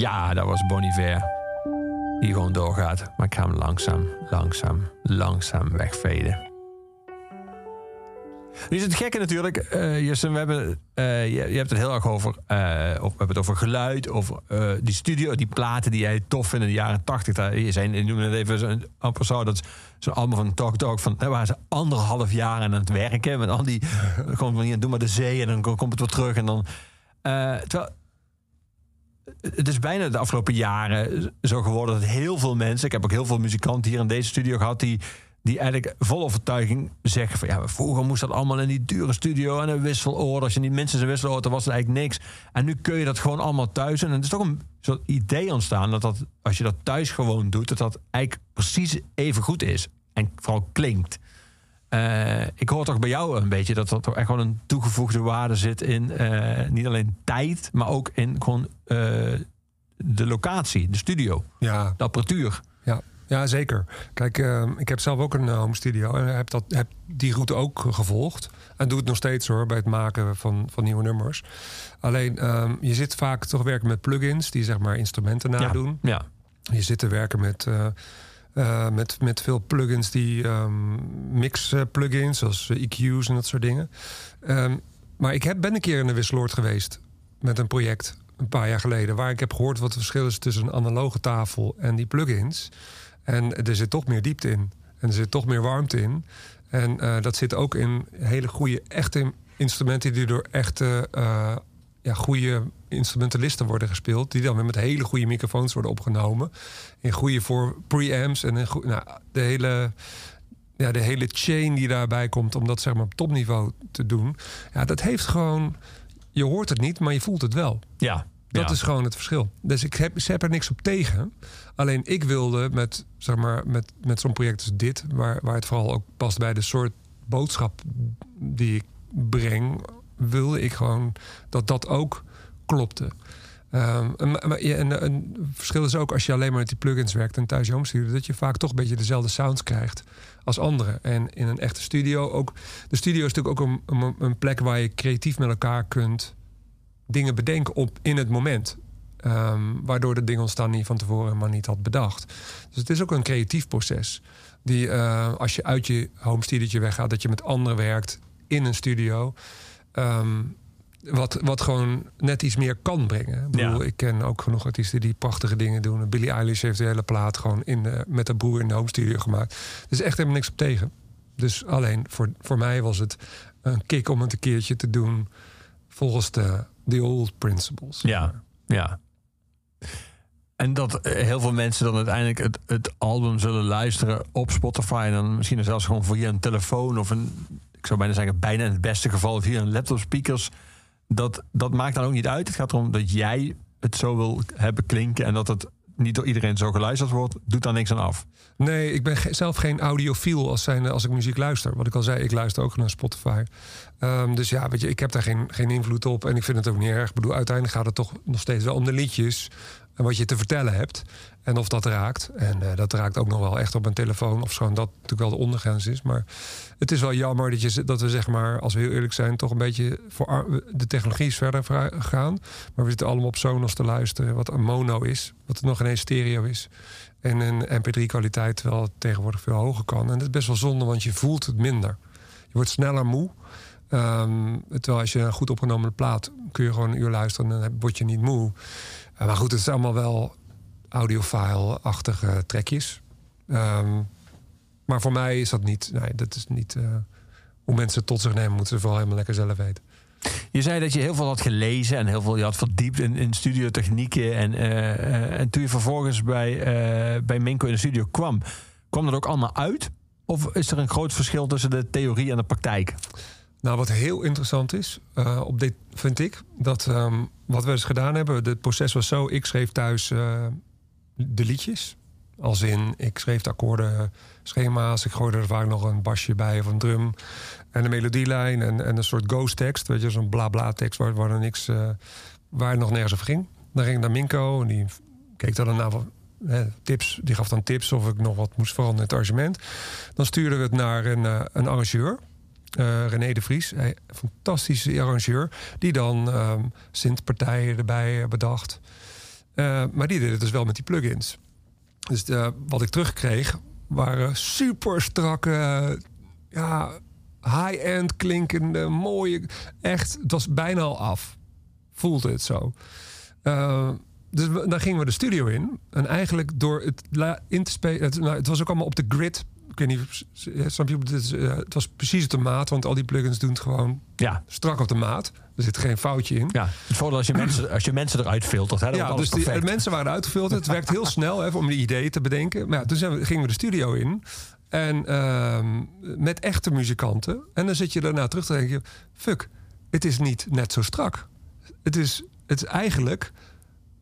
Ja, dat was Bonnie. Die gewoon doorgaat. Maar ik ga hem langzaam, langzaam, langzaam wegveden. Nu is het gekke natuurlijk, Justin, we hebben, eh, je, hebt het heel erg over, of we hebben het over geluid, over die studio, die platen die jij tof vindt in de jaren tachtig. Je zijn, ik noem het even zo'n zo, dat zo'n album van Talk Talk, van, daar waren ze anderhalf jaar aan het werken, met al die, gewoon van, hier, doe maar de zee en dan komt het weer terug en dan, terwijl, het is bijna de afgelopen jaren zo geworden dat heel veel mensen, ik heb ook heel veel muzikanten hier in deze studio gehad, die die eigenlijk vol overtuiging zeggen van ja, vroeger moest dat allemaal in die dure studio en een wisseloor. Als je niet minstens een wisseloor, dan was het eigenlijk niks. En nu kun je dat gewoon allemaal thuis. En het is toch een soort idee ontstaan dat, dat als je dat thuis gewoon doet, dat dat eigenlijk precies even goed is. En vooral klinkt. Eh, ik hoor toch bij jou een beetje dat er toch echt gewoon een toegevoegde waarde zit in eh, niet alleen tijd, maar ook in gewoon eh, de locatie, de studio, Ja, de apparatuur. Ja, ja zeker. Kijk, ik heb zelf ook een home studio en heb, dat, heb die route ook gevolgd. En doe het nog steeds hoor, bij het maken van, van nieuwe nummers. Alleen, ehm, je zit vaak toch werken met plugins die zeg maar instrumenten nadoen. Ja, Je zit te werken met, eh, met, met veel plugins die ehm, mix eh, plugins, zoals eh, EQ's en dat soort dingen. Ehm, maar ik heb, ben een keer in de Wisseloord geweest met een project een paar jaar geleden, waar ik heb gehoord wat het verschil is tussen een analoge tafel en die plugins. En er zit toch meer diepte in. En er zit toch meer warmte in. En dat zit ook in hele goede, echte instrumenten die door echte, ja, goede instrumentalisten worden gespeeld. Die dan weer met hele goede microfoons worden opgenomen. In goede voor preamps en in nou, de hele. Ja, de hele chain die daarbij komt om dat zeg maar op topniveau te doen. Ja, dat heeft gewoon. Je hoort het niet, maar je voelt het wel. ja. Dat ja. is gewoon het verschil. Dus ik heb, ze heb er niks op tegen. Alleen ik wilde met, zeg maar, met, met zo'n project als dit, waar, waar het vooral ook past bij de soort boodschap die ik breng, wilde ik gewoon dat dat ook klopte. Ehm, en, maar, verschil is ook als je alleen maar met die plugins werkt en thuis je home studio, dat je vaak toch een beetje dezelfde sounds krijgt als anderen. En in een echte studio ook. De studio is natuurlijk ook een, een, plek waar je creatief met elkaar kunt dingen bedenken op in het moment. Ehm, waardoor de dingen ontstaan die je van tevoren helemaal niet had bedacht. Dus het is ook een creatief proces. Die eh, als je uit je home studio weggaat, dat je met anderen werkt in een studio. ehm, wat, wat gewoon net iets meer kan brengen. Ik, bedoel, Ja. ik ken ook genoeg artiesten die prachtige dingen doen. Billie Eilish heeft de hele plaat gewoon in de, met haar broer in de home studio gemaakt. Is echt helemaal niks op tegen. Dus alleen voor, voor mij was het een kick om het een keertje te doen volgens de the old principles. Ja, ja. En dat eh, heel veel mensen dan uiteindelijk het, het album zullen luisteren op Spotify. En dan misschien zelfs gewoon via een telefoon of een, ik zou bijna zeggen, bijna in het beste geval via een laptop speakers. Dat, dat maakt dan ook niet uit. Het gaat erom dat jij het zo wil hebben klinken en dat het niet door iedereen zo geluisterd wordt, doet daar niks aan af. Nee, ik ben zelf geen audiofiel als, zijn, als ik muziek luister. Wat ik al zei, ik luister ook naar Spotify. Ehm, dus ja, weet je, ik heb daar geen, geen invloed op. En ik vind het ook niet erg. Ik bedoel, uiteindelijk gaat het toch nog steeds wel om de liedjes. En wat je te vertellen hebt. En of dat raakt. En eh, dat raakt ook nog wel echt op een telefoon. Of schoon dat natuurlijk wel de ondergrens is. Maar het is wel jammer dat, je, dat we, zeg maar, als we heel eerlijk zijn, toch een beetje voor de technologie is verder gegaan. Maar we zitten allemaal op Sonos te luisteren. Wat een mono is. Wat nog ineens stereo is. En een MP3-kwaliteit, terwijl het tegenwoordig veel hoger kan. En dat is best wel zonde, want je voelt het minder. Je wordt sneller moe. Ehm, terwijl als je een goed opgenomen plaat... kun je gewoon een uur luisteren en dan word je niet moe. Eh, maar goed, het is allemaal wel audiophile-achtige trekjes. Ehm, maar voor mij is dat niet... Nee, dat is niet... eh, hoe mensen het tot zich nemen, moeten ze vooral helemaal lekker zelf weten. Je zei dat je heel veel had gelezen en heel veel je had verdiept in, in studiotechnieken. En, eh, eh, en toen je vervolgens bij, bij Minko in de studio kwam, kwam dat ook allemaal uit? Of is er een groot verschil tussen de theorie en de praktijk? Nou, wat heel interessant is, op dit vind ik, dat ehm, wat we dus gedaan hebben, het proces was zo: ik schreef thuis de liedjes. Als in, ik schreef de akkoorden, schema's, ik gooide er vaak nog een basje bij of een drum. En een melodielijn en, en een soort ghost tekst, weet je, zo'n bla bla tekst waar, waar er niks, eh, waar nog nergens over ging. Dan ging ik naar Minko en die keek dan wat, eh, tips, die gaf dan tips of ik nog wat moest veranderen in het arrangement. Dan stuurden we het naar een, eh, een arrangeur. Eh, René de Vries, een fantastische arrangeur, die dan ehm synthpartijen erbij bedacht. Eh, maar die deed het dus wel met die plugins. Dus eh, wat ik terugkreeg waren super strakke, ja, high-end klinkende, mooie. Echt, het was bijna al af. Voelde het zo. Eh, dus dan gingen we de studio in. En eigenlijk door het in te spelen. Het, nou, het was ook allemaal op de grid. Weet niet, is, eh, het was precies op de maat, want al die plugins doen het gewoon Ja, strak op de maat. Er zit geen foutje in. ja. Het voordeel als je mensen, als je mensen eruit filtert, hè, dan Ja, wordt alles dus die, de mensen waren uitgevuld. Het werkt heel snel hè, om die ideeën te bedenken. Maar ja, toen zijn we, gingen we de studio in. En ehm, met echte muzikanten. En dan zit je daarna terug te denken... Fuck, het is niet net zo strak. Het is, het is eigenlijk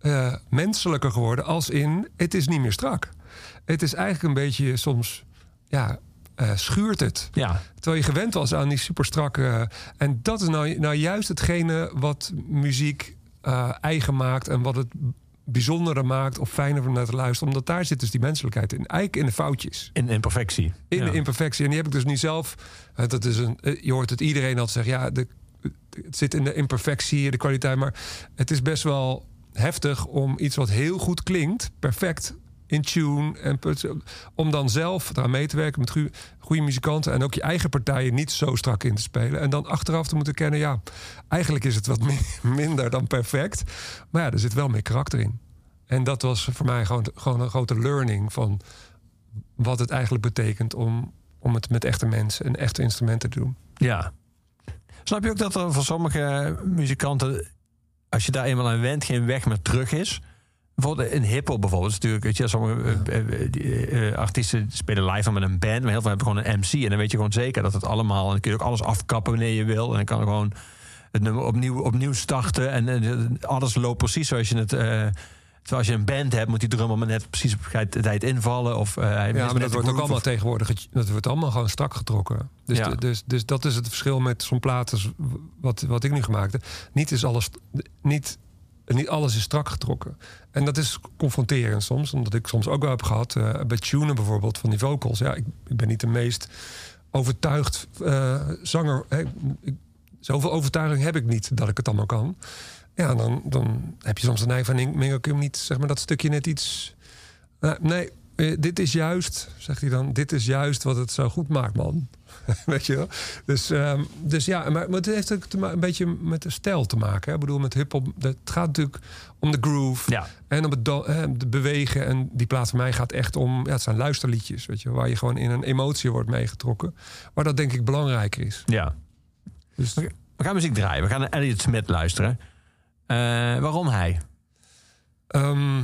eh, menselijker geworden als in... Het is niet meer strak. Het is eigenlijk een beetje soms... Ja, eh, schuurt het. Ja, Terwijl je gewend was aan die super strakke. en dat is nou, nou juist hetgene wat muziek eh, eigen maakt. En wat het bijzondere maakt of fijner om naar te luisteren. Omdat daar zit dus die menselijkheid in. Eigenlijk in de foutjes. in imperfectie. In ja. de imperfectie. En die heb ik dus niet zelf. eh, Dat is een, eh, je hoort het iedereen altijd zeggen. Ja, de, het zit in de imperfectie, de kwaliteit. Maar het is best wel heftig om iets wat heel goed klinkt, perfect in tune. En om dan zelf eraan mee te werken met goede, muzikanten. En ook je eigen partijen niet zo strak in te spelen. En dan achteraf te moeten kennen, ja, eigenlijk is het wat mi- minder dan perfect. Maar ja, er zit wel meer karakter in. En dat was voor mij gewoon, gewoon een grote learning van wat het eigenlijk betekent om, om het met echte mensen en echte instrumenten te doen. Ja. Snap je ook dat er voor sommige muzikanten, als je daar eenmaal aan went, geen weg meer terug is? Bijvoorbeeld in hiphop bijvoorbeeld, is natuurlijk, weet je, sommige eh, eh, eh, artiesten spelen live met een band, maar heel veel hebben gewoon een MC. En dan weet je gewoon zeker dat het allemaal, en dan kun je ook alles afkappen wanneer je wil. En dan kan er gewoon het nummer opnieuw, opnieuw starten. En, alles loopt precies zoals je het. Terwijl als je een band hebt, moet die drummer maar net precies op de tijd invallen. Of, hij Ja, maar dat wordt ook allemaal of- tegenwoordig. Dat wordt allemaal gewoon strak getrokken. Dus, Ja. de- dus, dus dat is het verschil met zo'n plaat als wat, wat ik nu gemaakt heb. Niet, is alles, niet, niet alles is strak getrokken. En dat is confronterend soms. Omdat ik soms ook wel heb gehad. eh, bij tunen bijvoorbeeld van die vocals. Ja, ik, ik ben niet de meest overtuigd eh, zanger. Ik- zoveel overtuiging heb ik niet dat ik het allemaal kan. Ja, dan, dan heb je soms de neiging van... Mingo, kun je niet zeg maar, dat stukje net iets... Eh, nee, dit is juist, zegt hij dan... dit is juist wat het zo goed maakt, man. Weet je wel? Dus, ehm, dus ja, maar, maar het heeft ook te een beetje met de stijl te maken. Hè? Ik bedoel, met hip-hop, het gaat natuurlijk om de groove. Ja. En om het eh, de bewegen. En die plaat van mij gaat echt om... Ja, het zijn luisterliedjes, weet je, waar je gewoon in een emotie wordt meegetrokken. Maar dat denk ik belangrijker is. Ja. Dus, We gaan muziek draaien. We gaan naar Elliot Smith luisteren. Eh, waarom hij? Ehm,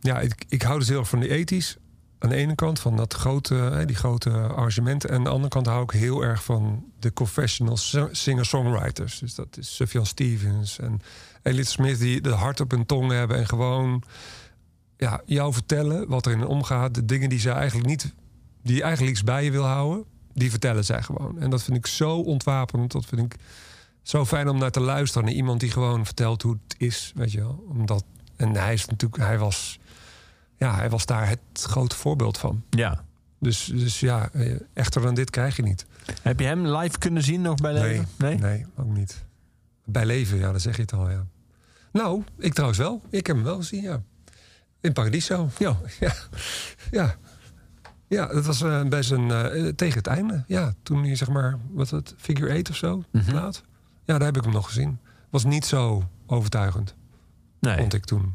ja, ik, ik hou dus heel erg van de ethisch. Aan de ene kant van dat grote, die grote arrangementen. En aan de andere kant hou ik heel erg van de professional si- singer-songwriters. Dus dat is Sufjan Stevens en Elliot Smith... die de hart op hun tong hebben en gewoon ja, jou vertellen wat er in omgaat. De dingen die ze eigenlijk niet... die eigenlijk iets bij je wil houden, die vertellen zij gewoon. En dat vind ik zo ontwapenend. Dat vind ik zo fijn om naar te luisteren. Naar iemand die gewoon vertelt hoe het is, weet je wel. Omdat, en hij is natuurlijk, hij was, ja, hij was daar het grote voorbeeld van. Ja. Dus, dus ja, eh, echter dan dit krijg je niet. Heb je hem live kunnen zien nog bij leven? Nee, nee, ook niet. Bij leven, ja, dan zeg je het al, ja. Nou, ik trouwens wel. Ik heb hem wel gezien, ja. In Paradiso. Ja. Ja, ja. Ja, dat was eh, best een... eh, tegen het einde, ja. Toen hij, zeg maar, wat het, figure 8 of zo, Mhm. laat. Ja, daar heb ik hem nog gezien. Was niet zo overtuigend, Nee. vond ik toen.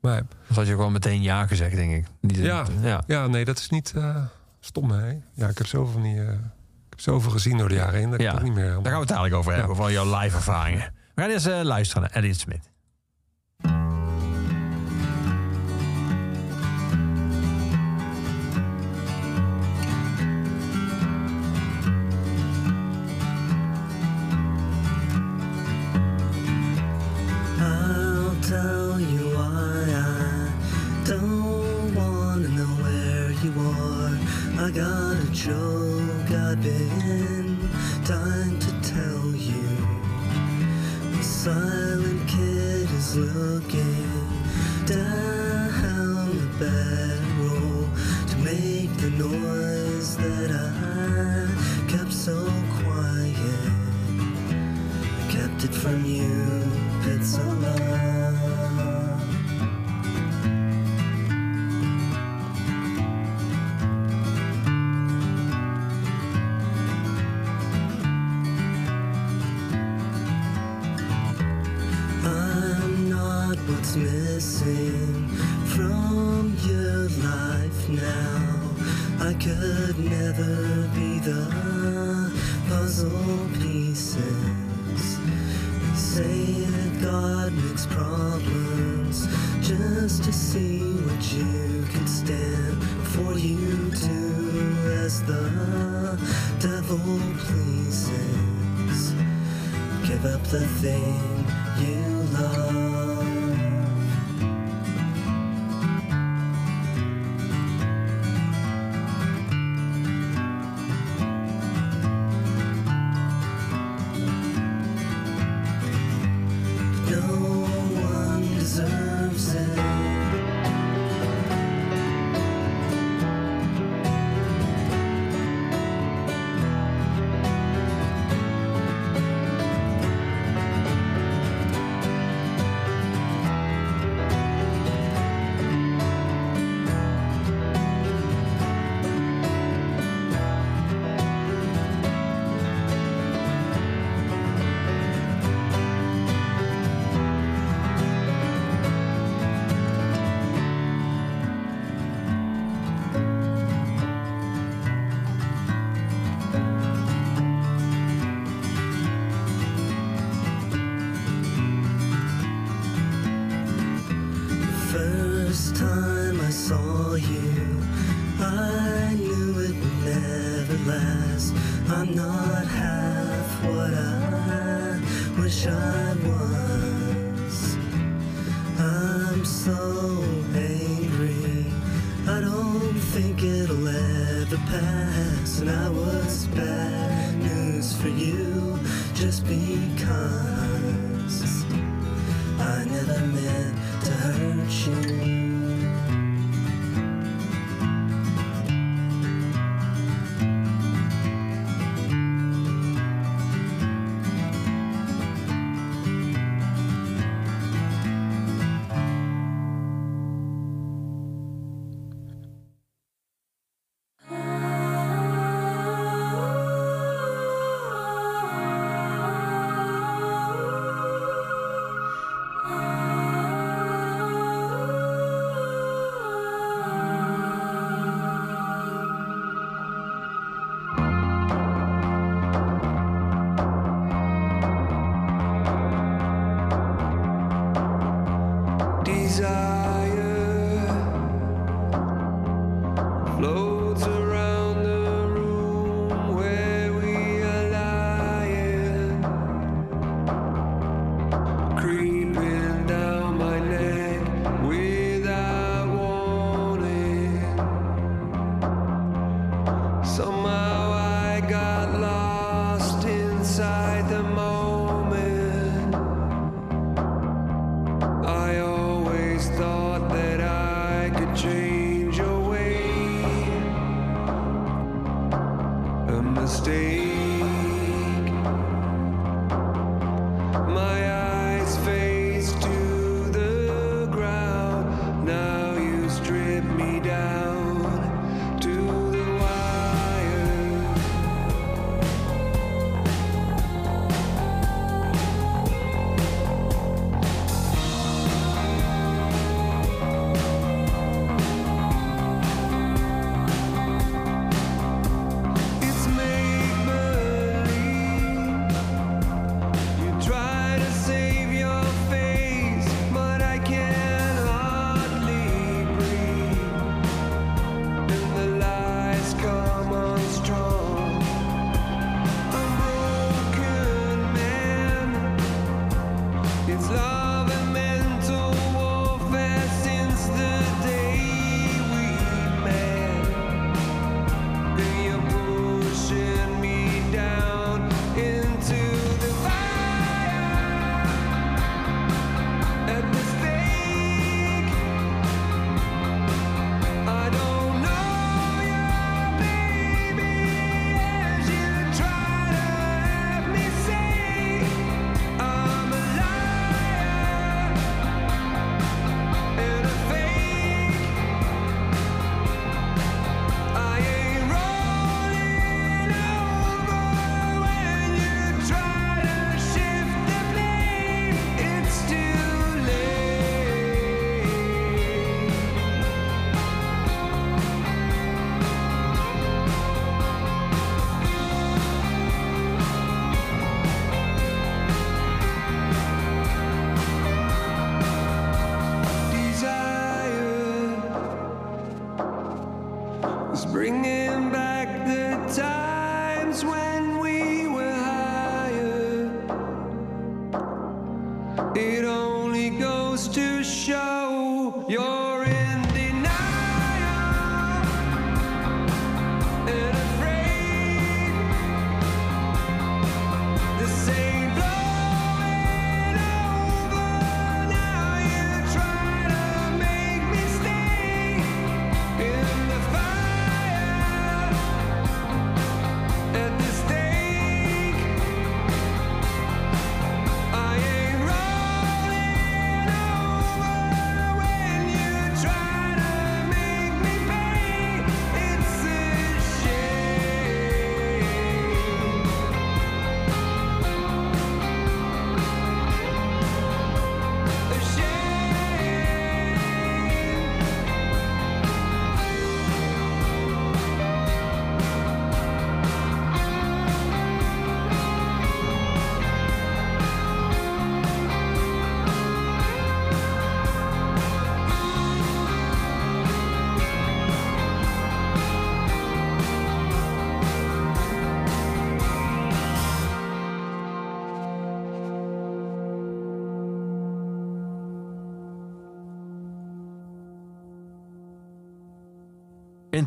Maar Dat had je wel meteen ja gezegd, denk ik. Niet, Ja. ja. ja, nee, dat is niet eh, stom, hè. Ja, ik heb zoveel van die... eh, ik heb zoveel gezien door de jaren heen, dat ik Ja. het ook niet meer... Daar gaan we het dadelijk over hebben, over jouw live ervaringen. We gaan eerst eh, luisteren naar Elliot Smith. I got a joke I've been dying to tell you. The silent kid is looking down the barrel to make the noise that I kept so quiet. I kept it from you, it's so missing from your life now. I could never be the puzzle pieces. They say that God makes problems just to see what you can stand for you to as the devil pleases. Give up the thing you love.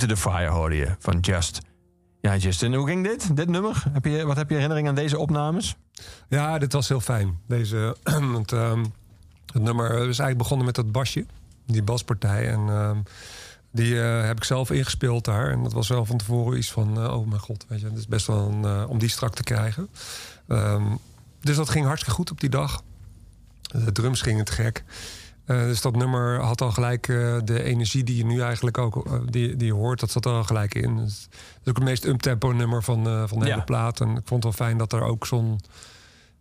Into the Fire hoorde je van Just. Ja, Justin, hoe ging dit? Dit nummer? Heb je, wat heb je herinnering aan deze opnames? Ja, dit was heel fijn. Deze, want, ehm, het nummer is eigenlijk begonnen met dat basje, die baspartij. En ehm, die eh, heb ik zelf ingespeeld daar. En dat was wel van tevoren iets van, eh, oh mijn god, weet je, het is best wel eh, om die strak te krijgen. Ehm, dus dat ging hartstikke goed op die dag. De drums gingen te gek. Eh, dus dat nummer had al gelijk eh, de energie die je nu eigenlijk ook eh, die, die je hoort, dat zat er al gelijk in. Dus het is ook het meest uptempo nummer van, van de Ja. hele plaat. En ik vond het wel fijn dat er ook zo'n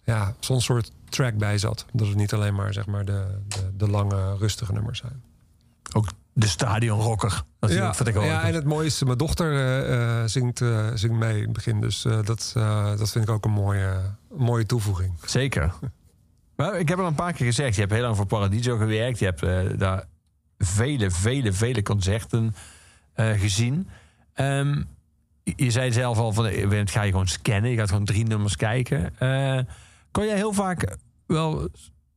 ja, zo'n soort track bij zat. Dat het niet alleen maar, zeg maar de, de, de lange, rustige nummers zijn. Ook de stadionrocker. Dat ja, vind ik wel ja, en het mooie is, mijn dochter zingt, zingt mee in het begin. Dus dat, dat vind ik ook een mooie, mooie toevoeging. Zeker. Maar ik heb al een paar keer gezegd, je hebt heel lang voor Paradiso gewerkt. Je hebt eh, daar vele, vele, vele concerten eh, gezien. Ehm, je- zei zelf al, van, eh, ga je gewoon scannen. Je gaat gewoon drie nummers kijken. Eh, kon jij heel vaak wel op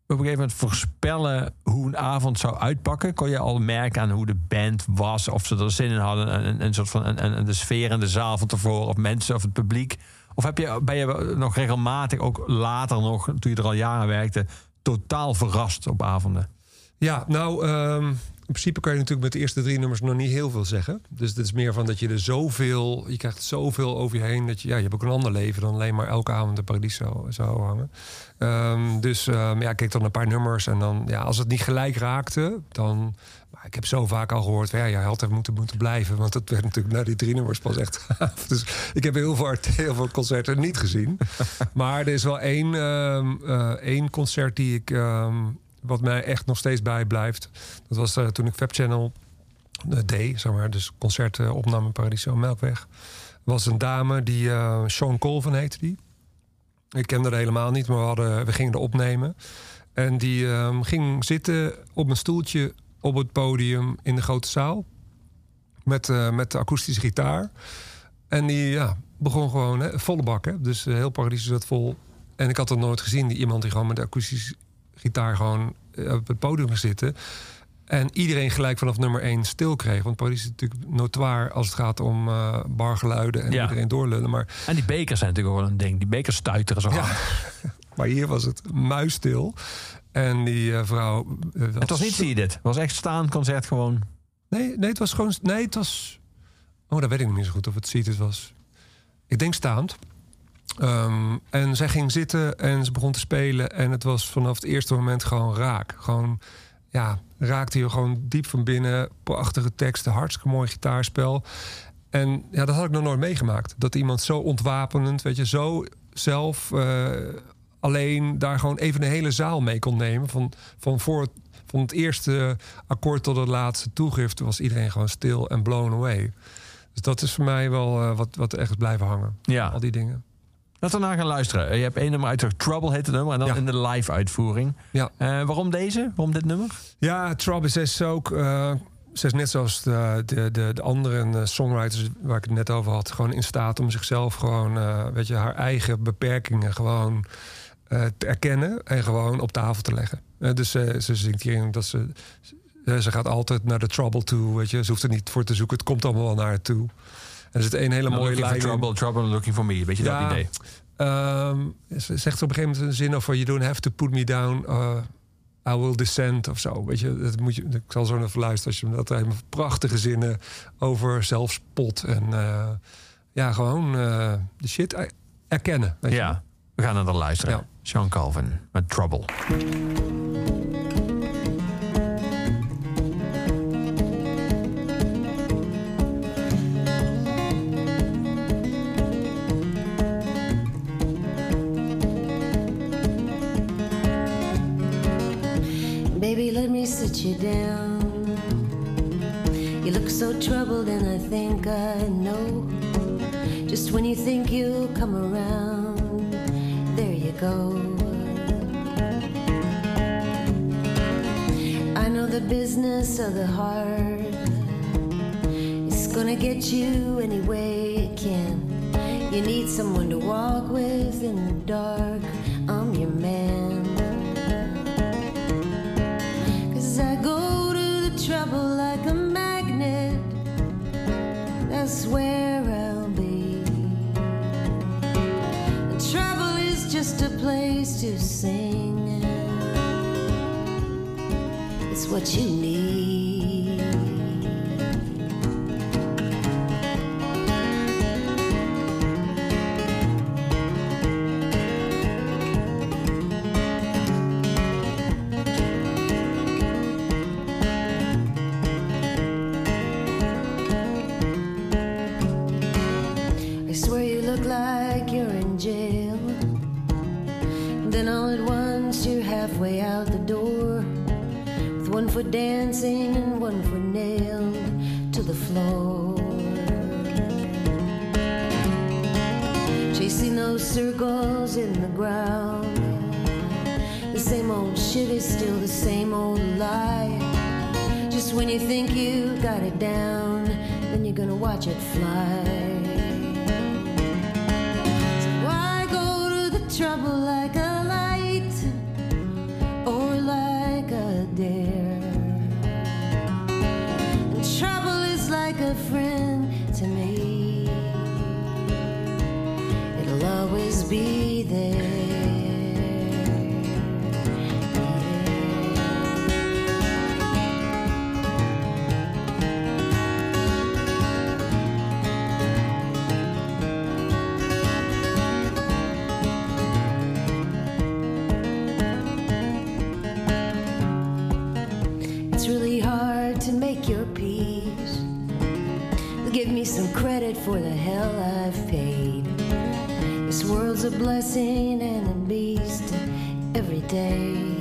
een gegeven moment voorspellen hoe een avond zou uitpakken? Kon je al merken aan hoe de band was, of ze er zin in hadden, en, en, soort van de sfeer in de zaal van tevoren, of mensen of het publiek? Of heb je, ben je nog regelmatig, ook later nog, toen je er al jaren werkte, totaal verrast op avonden? Ja, nou, ehm, in principe kan je natuurlijk met de eerste drie nummers nog niet heel veel zeggen. Dus het is meer van dat je er zoveel, je krijgt zoveel over je heen dat je, ja, je hebt ook een ander leven dan alleen maar elke avond de Paradiso zou hangen. Ehm, dus ehm, ja, ik keek dan een paar nummers en dan, ja, als het niet gelijk raakte, dan. Ik heb zo vaak al gehoord, ja, jij had even moeten, moeten blijven. Want het werd natuurlijk na die drie nummers pas echt gaaf. Dus ik heb heel veel, heel veel concerten niet gezien. maar er is wel één, ehm, eh, één concert die ik. ehm, wat mij echt nog steeds bijblijft. Dat was eh, toen ik Fab Channel eh, deed, zeg maar. Dus concerten opname in Paradiso Melkweg. was een dame die Sean Colvin heette die. Ik kende haar helemaal niet, maar we, hadden, we gingen er opnemen. En die ehm, ging zitten op een stoeltje op het podium in de grote zaal. Met, eh, met de akoestische gitaar. En die ja, begon gewoon hè, volle bak. Hè? Dus eh, heel Paradiso zat vol. En ik had er nooit gezien. Die, iemand die gewoon met de akoestische gitaar gewoon eh, op het podium ging zitten. En iedereen gelijk vanaf nummer 1 stil kreeg. Want Paradiso is natuurlijk notoire als het gaat om eh, bargeluiden en Ja. iedereen doorlullen. Maar En die bekers zijn natuurlijk wel een ding. Die bekers stuiteren zo ja, hard. maar hier was het muisstil. En die eh, vrouw. eh, Het was niet zie je dit. Het was echt staand concert gewoon. Nee, nee, het was gewoon. Nee, het was. Oh, dat weet ik niet meer zo goed of het ziet. Het was. Ik denk staand. Ehm, en zij ging zitten en ze begon te spelen. En het was vanaf het eerste moment gewoon raak. Gewoon, ja, raakte je gewoon diep van binnen. Prachtige teksten, hartstikke mooi gitaarspel. En ja, dat had ik nog nooit meegemaakt. Dat iemand zo ontwapenend, weet je, zo zelf eh, alleen daar gewoon even een hele zaal mee kon nemen. Van, van, voor het, van het eerste akkoord tot het laatste toegift was iedereen gewoon stil en blown away. Dus dat is voor mij wel eh, wat, wat echt blijven hangen. Ja. Al die dingen. Laten we naar gaan luisteren. Eh, Je hebt één nummer uit Trouble heet het nummer. En dan Ja. in de live uitvoering. Ja. Eh, waarom deze? Waarom dit nummer? Ja, Travis is ook. eh, ze is net zoals de, de, de, de andere eh, songwriters waar ik het net over had, gewoon in staat om zichzelf gewoon, eh, weet je, haar eigen beperkingen gewoon eh, te erkennen en gewoon op tafel te leggen. Eh, dus eh, ze zingt hierin dat ze, ze, gaat altijd naar de trouble toe, weet je, ze hoeft er niet voor te zoeken, het komt allemaal wel naar haar toe. En er zit een hele mooie lijn. trouble, trouble looking for me. Beetje Ja. dat idee. Ehm, ze zegt op een gegeven moment een zin over... you don't have to put me down, uh, I will descend of zo. Weet je, dat moet je, ik zal zo even luisteren als je dat helemaal prachtige zinnen over zelfspot. En eh, ja, gewoon eh, de shit er- erkennen. Weet je. Ja, we gaan naar dan luisteren. Ja. Sean Calvin met Trouble. Baby, let me sit you down. You look so troubled, and I think I know. Just when you think you'll come around, there you go. I know the business of the heart It's gonna get you any way it can. You need someone to walk with in the dark. I'm your man. Cause I go to the trouble like a magnet. That's where place to sing. It's what you need. Dancing and one foot nailed to the floor. Chasing those circles in the ground. The same old shit is still the same old lie. Just when you think you got it down, then you're gonna watch it fly. So why go to the trouble like a for the hell I've paid. This world's a blessing and a beast every day.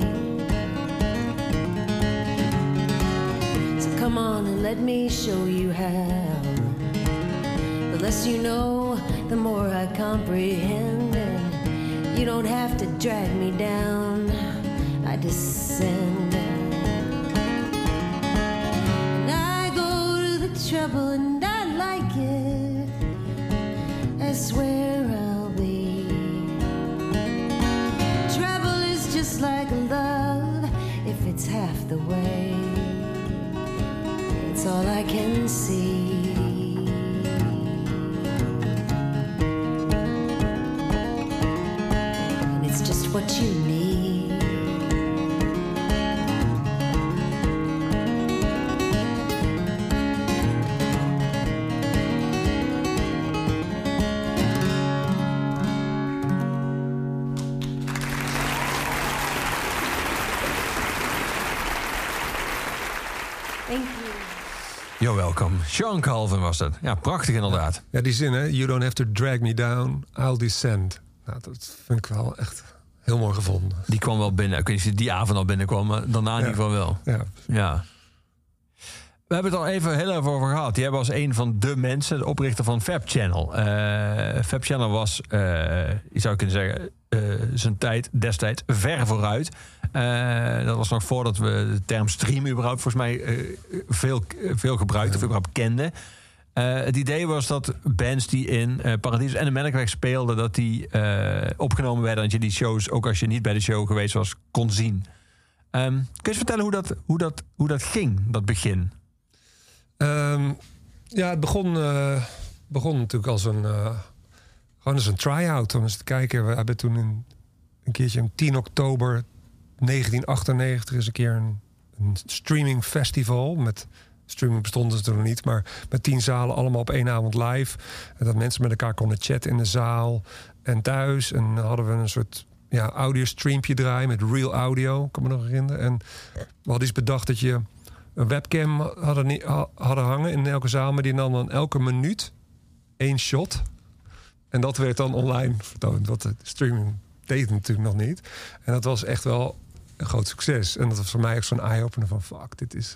So come on and let me show you how. The less you know, the more I comprehend. And you don't have to drag me down, I descend. And I go to the trouble it's half the way. It's all I can see. Sean Calvin was dat. Ja, prachtig inderdaad. Ja, die zin, hè? You don't have to drag me down, I'll descend. Nou, dat vind ik wel echt heel mooi gevonden. Die kwam wel binnen. Ik weet niet of die avond al binnenkwam, maar daarna in Ja. ieder geval wel. Ja, Ja. We hebben het al even heel even over gehad. Jij was een van de mensen, de oprichter van Fab Channel. Eh Fab Channel was, eh, je zou kunnen zeggen, eh, zijn tijd destijds ver vooruit. Eh, dat was nog voordat we de term stream überhaupt volgens mij eh, veel, veel gebruikten of überhaupt kenden. Eh, het idee was dat bands die in eh Paradies en de Melkweg speelden, dat die opgenomen werden. Dat je die shows, ook als je niet bij de show geweest was, kon zien. Ehm, kun je eens vertellen hoe dat, hoe, dat, hoe dat ging, dat begin? Ehm, ja, het begon, begon natuurlijk als een, gewoon als een try-out. Om eens te kijken. We hebben toen een, een keertje op 10 oktober 1998 is een keer een, een streaming festival. Met streaming bestond dus toen nog niet, maar met tien zalen allemaal op één avond live. En dat mensen met elkaar konden chatten in de zaal en thuis. En hadden we een soort ja, audio streampje draaien met real audio, kan me nog herinneren. En we hadden iets bedacht dat je een webcam hadden, niet- ha- hadden hangen in elke zaal, maar die nam dan elke minuut één shot. En dat werd dan online vertoond, wat de streaming deed natuurlijk nog niet. En dat was echt wel een groot succes. En dat was voor mij ook zo'n eye-opener van... fuck, dit is,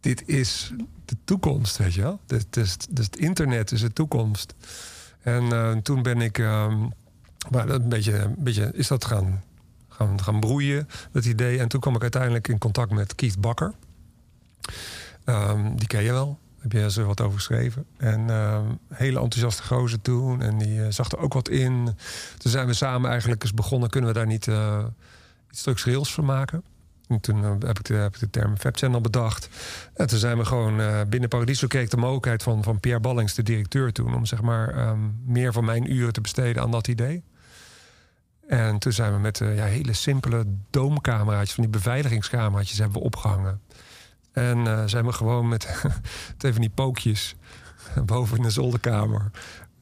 dit is de toekomst, weet je wel. Dit is, dus het internet is de toekomst. En eh, toen ben ik... ehm, maar een beetje, een beetje is dat gaan, gaan, gaan broeien, dat idee. En toen kwam ik uiteindelijk in contact met Keith Bakker. Ehm, die ken je wel. Heb je er wat over geschreven. En ehm, hele enthousiaste gozer toen. En die eh, zag er ook wat in. Toen zijn we samen eigenlijk eens begonnen. Kunnen we daar niet eh, iets structureels van maken? En toen eh, heb, ik de, heb ik de term Channel bedacht. En toen zijn we gewoon eh, binnen Paradiso kreeg de mogelijkheid van, van Pierre Ballings, de directeur toen, om zeg maar ehm, meer van mijn uren te besteden aan dat idee. En toen zijn we met eh, ja, hele simpele doomcameraatjes, van die beveiligingscameraatjes, hebben we opgehangen. En zijn we gewoon met twee van die pookjes boven in de zolderkamer.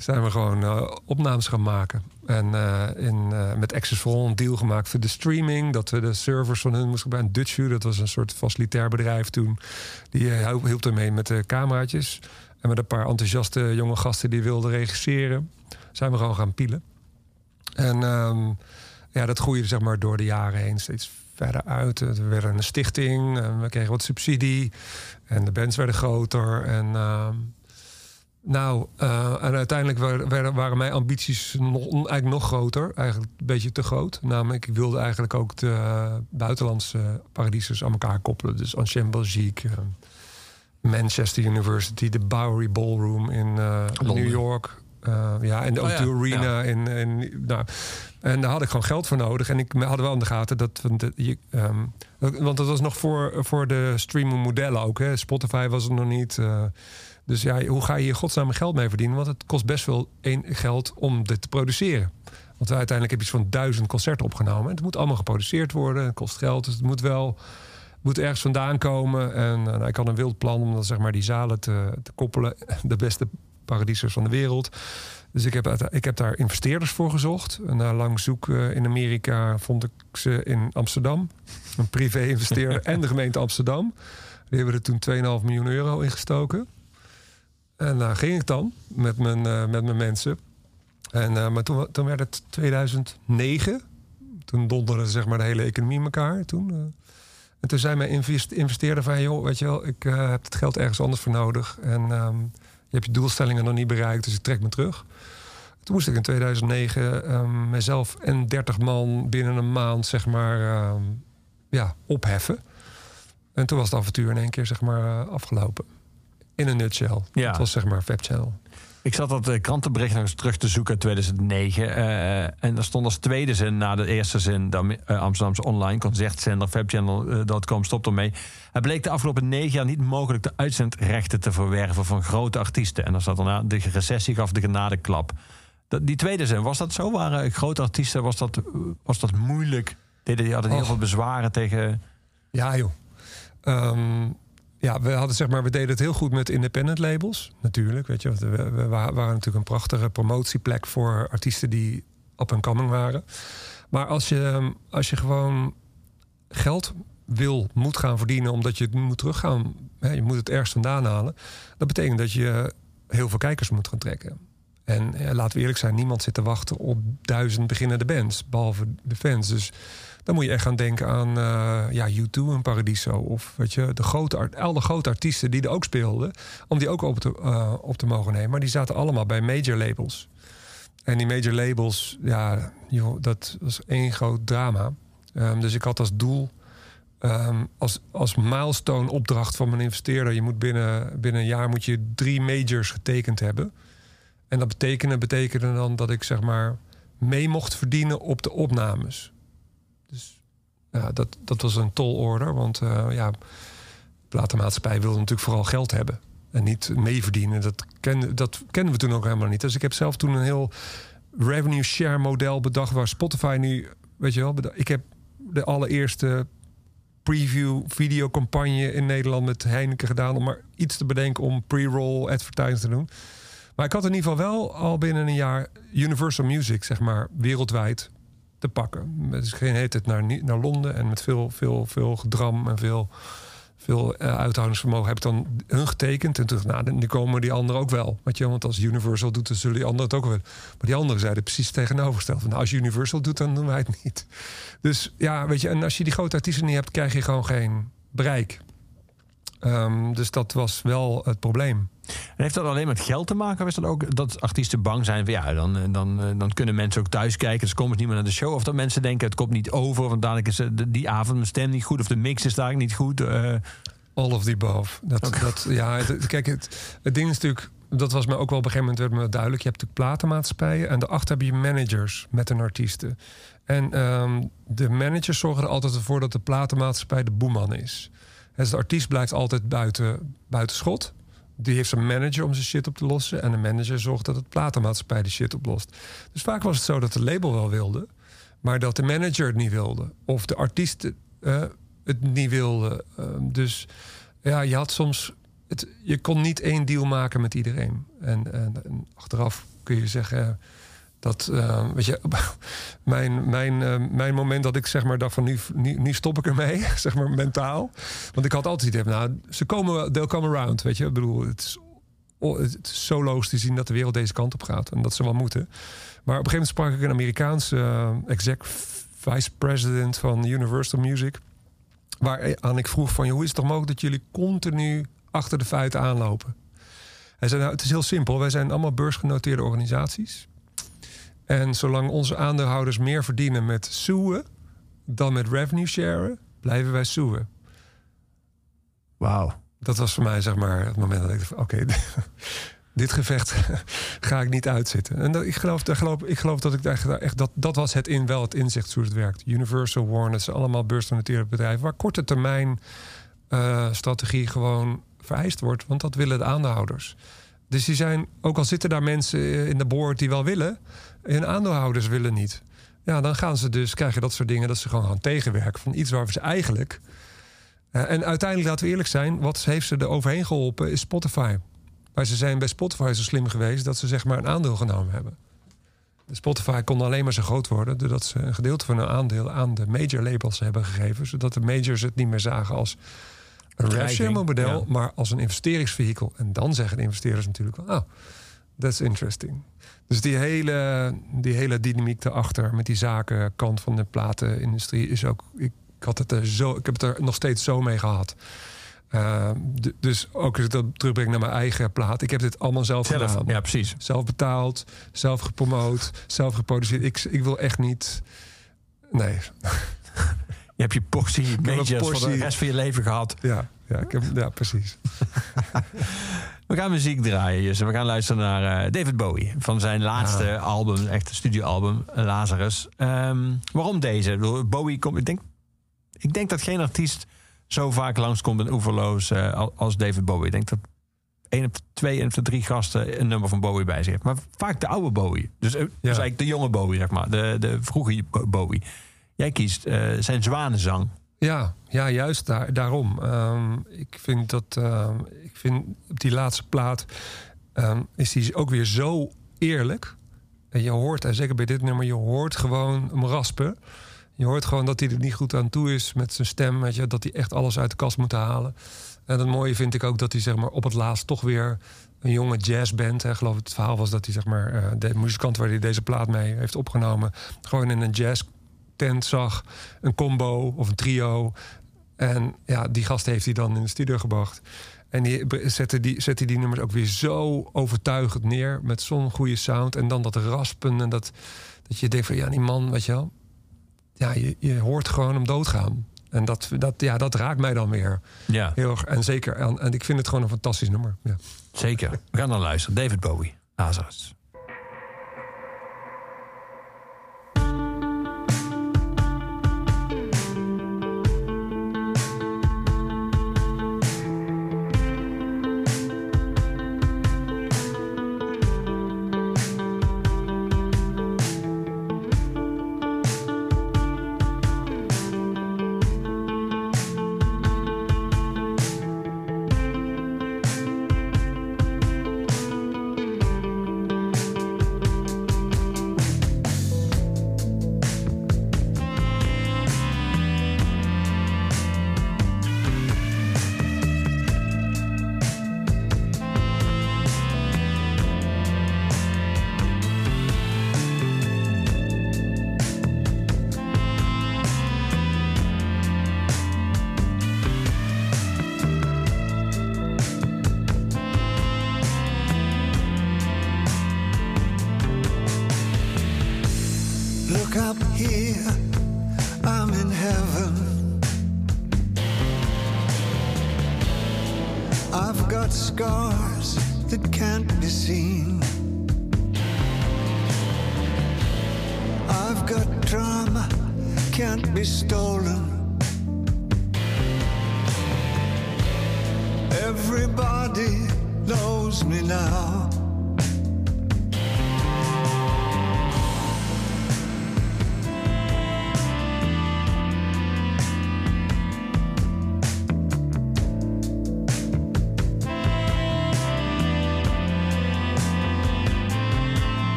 Zijn we gewoon eh, opnames gaan maken. En eh, in, eh, met een deal gemaakt voor de streaming. Dat we de servers van hun moesten gebruiken. Dutchview, dat was een soort facilitair bedrijf toen. Die hielp, hielp ermee met de cameraatjes. En met een paar enthousiaste jonge gasten die wilden regisseren. Zijn we gewoon gaan pielen. En ehm, ja, dat groeide zeg maar door de jaren heen steeds verder uit. We werden een stichting, en we kregen wat subsidie. En de bands werden groter. En ehm, nou, eh, en uiteindelijk waren, waren mijn ambities nog, eigenlijk nog groter. Eigenlijk een beetje te groot. Namelijk, ik wilde eigenlijk ook de buitenlandse paradieses aan elkaar koppelen. Dus Ancien Belgique, eh, Manchester University, de Bowery Ballroom in eh. New York. Ja, en de Oh ja, O2 Arena. ja. In, in, nou, en daar had ik gewoon geld voor nodig. En ik had wel in de gaten dat... Want, de- je, ehm, want dat was nog voor, voor de streaming modellen ook. Hè. Spotify was er nog niet. Eh, dus ja, hoe ga je hier godsnaam geld mee verdienen? Want het kost best wel een geld om dit te produceren. Want uiteindelijk heb je van duizend concerten opgenomen. En het moet allemaal geproduceerd worden. Het kost geld. Dus het moet wel moet ergens vandaan komen. En eh, nou, ik had een wild plan om dan, zeg maar, die zalen te, te koppelen. De beste paradiesers van de wereld. Dus ik heb, ik heb daar investeerders voor gezocht. En na lang zoeken in Amerika vond ik ze in Amsterdam. Een privé-investeerder en de gemeente Amsterdam. Die hebben er toen 2,5 miljoen euro in gestoken. En daar ging ik dan met mijn, eh, met mijn mensen. En, eh, maar toen, toen werd het 2009. Toen donderde zeg maar, de hele economie elkaar. Toen, eh. En toen zei mijn invest- investeerder van... joh, weet je wel, ik eh, heb het geld ergens anders voor nodig. En ehm, je hebt je doelstellingen nog niet bereikt, dus ik trek me terug. Toen moest ik in 2009 ehm, mezelf en 30 man binnen een maand zeg maar, ehm, ja, opheffen. En toen was het avontuur in één keer zeg maar, eh, afgelopen. In een nutshell. Ja. Het was zeg maar Fab Channel. Ik zat dat eh, krantenbericht nog eens terug te zoeken uit 2009. eh, en daar stond als tweede zin na de eerste zin... de eh, Amsterdamse online concertzender fabchannel.com stopt ermee. Het bleek de afgelopen negen jaar niet mogelijk... de uitzendrechten te verwerven van grote artiesten. En dan staat daarna de recessie gaf de genadeklap. Dat, die tweede zin, was dat zo? Waren grote artiesten, was dat, was dat moeilijk? Deden die hadden die heel veel bezwaren tegen... Ja, joh. Ehm, ja, we hadden zeg maar, we deden het heel goed met independent labels, natuurlijk. Weet je, we, we wa- waren natuurlijk een prachtige promotieplek voor artiesten die up and coming waren. Maar als je, als je gewoon geld wil, moet gaan verdienen, omdat je het moet teruggaan, hè, je moet het ergens vandaan halen. Dat betekent dat je heel veel kijkers moet gaan trekken. En ja, laten we eerlijk zijn, niemand zit te wachten op duizend beginnende bands, behalve de fans. Dus dan moet je echt gaan denken aan eh, ja, U2 en Paradiso. Of weet je, de grote, art- al de grote artiesten die er ook speelden. Om die ook op te, eh, op te mogen nemen. Maar die zaten allemaal bij major labels. En die major labels, ja, dat was één groot drama. Ehm, dus ik had als doel, ehm, als, als milestone opdracht van mijn investeerder... je moet binnen, binnen een jaar moet je drie majors getekend hebben. En dat betekende, betekende dan dat ik zeg maar mee mocht verdienen op de opnames. Dus ja, dat, dat was een tolorder, want eh, ja, de platenmaatschappij wilde natuurlijk vooral geld hebben. En niet meeverdienen. Dat, kende, dat kennen we toen ook helemaal niet. Dus ik heb zelf toen een heel revenue share model bedacht... waar Spotify nu, weet je wel... Ik heb de allereerste preview videocampagne in Nederland met Heineken gedaan... om maar iets te bedenken om pre-roll advertising te doen. Maar ik had in ieder geval wel al binnen een jaar Universal Music, zeg maar, wereldwijd te pakken. Dus ik ging heet het naar, naar Londen en met veel, veel, veel gedram en veel, veel eh, uithoudingsvermogen heb ik dan hun getekend. En toen dacht nou, nu komen die anderen ook wel. Weet je, want als Universal doet, dan zullen die anderen het ook wel. Maar die anderen zeiden precies het tegenovergestelde. Van, nou, als Universal doet, dan doen wij het niet. Dus ja, weet je, en als je die grote artiesten niet hebt, krijg je gewoon geen bereik. Ehm, dus dat was wel het probleem. En heeft dat alleen met geld te maken? Of is dat ook dat artiesten bang zijn van ja, dan, eh, dan, eh, dan kunnen mensen ook thuis kijken. Dus komen ze niet meer naar de show. Of dat mensen denken het komt niet over. Want dadelijk is eh, die avond mijn stem niet goed. Of de mix is daar niet goed. All of the above. Dat, dat, ja, het- kijk, het, het ding is natuurlijk... Dat was me ook wel op een gegeven moment werd me duidelijk. Je hebt natuurlijk platenmaatschappijen... en daarachter heb je managers met een artiesten. En ehm, de managers zorgen er altijd voor dat de platenmaatschappij de boeman is. Dus de artiest blijft altijd buiten, buiten schot. Die heeft zijn manager om zijn shit op te lossen. En de manager zorgt dat het platenmaatschappij de shit oplost. Dus vaak was het zo dat de label wel wilde... maar dat de manager het niet wilde. Of de artiest eh, het niet wilde. Ehm, dus ja, je had soms... Het, je kon niet één deal maken met iedereen. En, en, en achteraf kun je zeggen... Dat, eh, weet je, mijn, mijn, eh, mijn moment dat ik zeg maar dacht van nu, nu, stop ik ermee, zeg maar mentaal. Want ik had altijd het nou, ze komen, they'll come around, weet je. Ik bedoel, het is, het is zo logisch te zien dat de wereld deze kant op gaat. En dat ze wel moeten. Maar op een gegeven moment sprak ik een Amerikaanse eh, exec vice president van Universal Music. Waaraan ik vroeg van, hoe is het toch mogelijk dat jullie continu achter de feiten aanlopen? Hij zei, nou, het is heel simpel. Wij zijn allemaal beursgenoteerde organisaties. En zolang onze aandeelhouders meer verdienen met suwen dan met revenue sharen, blijven wij suwen. Wauw. Dat was voor mij zeg maar het moment dat ik dacht: oké, dit gevecht ga ik niet uitzitten. En ik, geloof, geloof, ik geloof dat ik daar echt, dat, dat was het in wel het inzicht hoe het werkt. Universal, Warner, het zijn allemaal beursgenoteerde bedrijven waar korte termijn eh, strategie gewoon vereist wordt, want dat willen de aandeelhouders. Dus die zijn, ook al zitten daar mensen eh, in de board die wel willen, hun aandeelhouders willen niet. Ja, dan gaan ze dus krijgen dat soort dingen dat ze gewoon gaan tegenwerken van iets waar ze eigenlijk. eh, en uiteindelijk, laten we eerlijk zijn, wat heeft ze er overheen geholpen is Spotify. Maar ze zijn bij Spotify zo slim geweest dat ze zeg maar een aandeel genomen hebben. Spotify kon alleen maar zo groot worden doordat ze een gedeelte van hun aandeel aan de major labels hebben gegeven, zodat de majors het niet meer zagen als een revenue model, ja. maar als een investeringsvehikel. En dan zeggen de investeerders natuurlijk wel, oh, that's interesting. Dus die hele, die hele dynamiek daarachter met die zakenkant van de platenindustrie is ook. Ik, had het er zo, ik heb het er nog steeds zo mee gehad. Uh, d- dus ook als ik dat terugbreng naar mijn eigen plaat. Ik heb dit allemaal zelf, Zelf, gedaan. ja, precies. Zelf betaald, zelf gepromoot, zelf geproduceerd. Ik, ik wil echt niet. Nee. Je hebt je portie een majors voor de portie. rest van je leven gehad. Ja, ja, ik heb, ja precies. We gaan muziek draaien, Jesse. We gaan luisteren naar eh, David Bowie. Van zijn laatste album, echt studioalbum, Lazarus. Ehm, waarom deze? Bowie komt... Ik denk, ik denk dat geen artiest zo vaak langskomt in Oeverloos eh, al- als David Bowie. Ik denk dat één op de twee, één op de drie gasten een nummer van Bowie bij zich heeft. Maar vaak de oude Bowie. Dus, eh, dus eigenlijk de jonge Bowie, zeg maar. De, de vroege Bowie. Jij kiest eh, zijn zwanenzang. Ja, ja juist daar, daarom. Ehm, ik vind dat. ehm, vind op die laatste plaat. ehm, is die ook weer zo eerlijk. En je hoort, en zeker bij dit nummer, je hoort gewoon hem raspen. Je hoort gewoon dat hij er niet goed aan toe is met zijn stem. Weet je, dat hij echt alles uit de kast moet halen. En het mooie vind ik ook dat hij zeg maar, op het laatst toch weer een jonge jazzband. Hè, geloof ik, het verhaal was dat hij zeg maar, eh, de muzikant waar hij deze plaat mee heeft opgenomen. gewoon in een jazz tent zag. Een combo of een trio. En ja, die gast heeft hij dan in de studio gebracht. En die bre- zette die, zette die nummers ook weer zo overtuigend neer. Met zo'n goede sound. En dan dat raspen. En dat, dat je denkt van ja, die man, weet je wel. ja, je, je hoort gewoon hem doodgaan. En dat, dat, ja, dat raakt mij dan weer Ja, heel erg. En zeker, en, en ik vind het gewoon een fantastisch nummer. Ja. zeker. We gaan dan luisteren. David Bowie, Lazarus.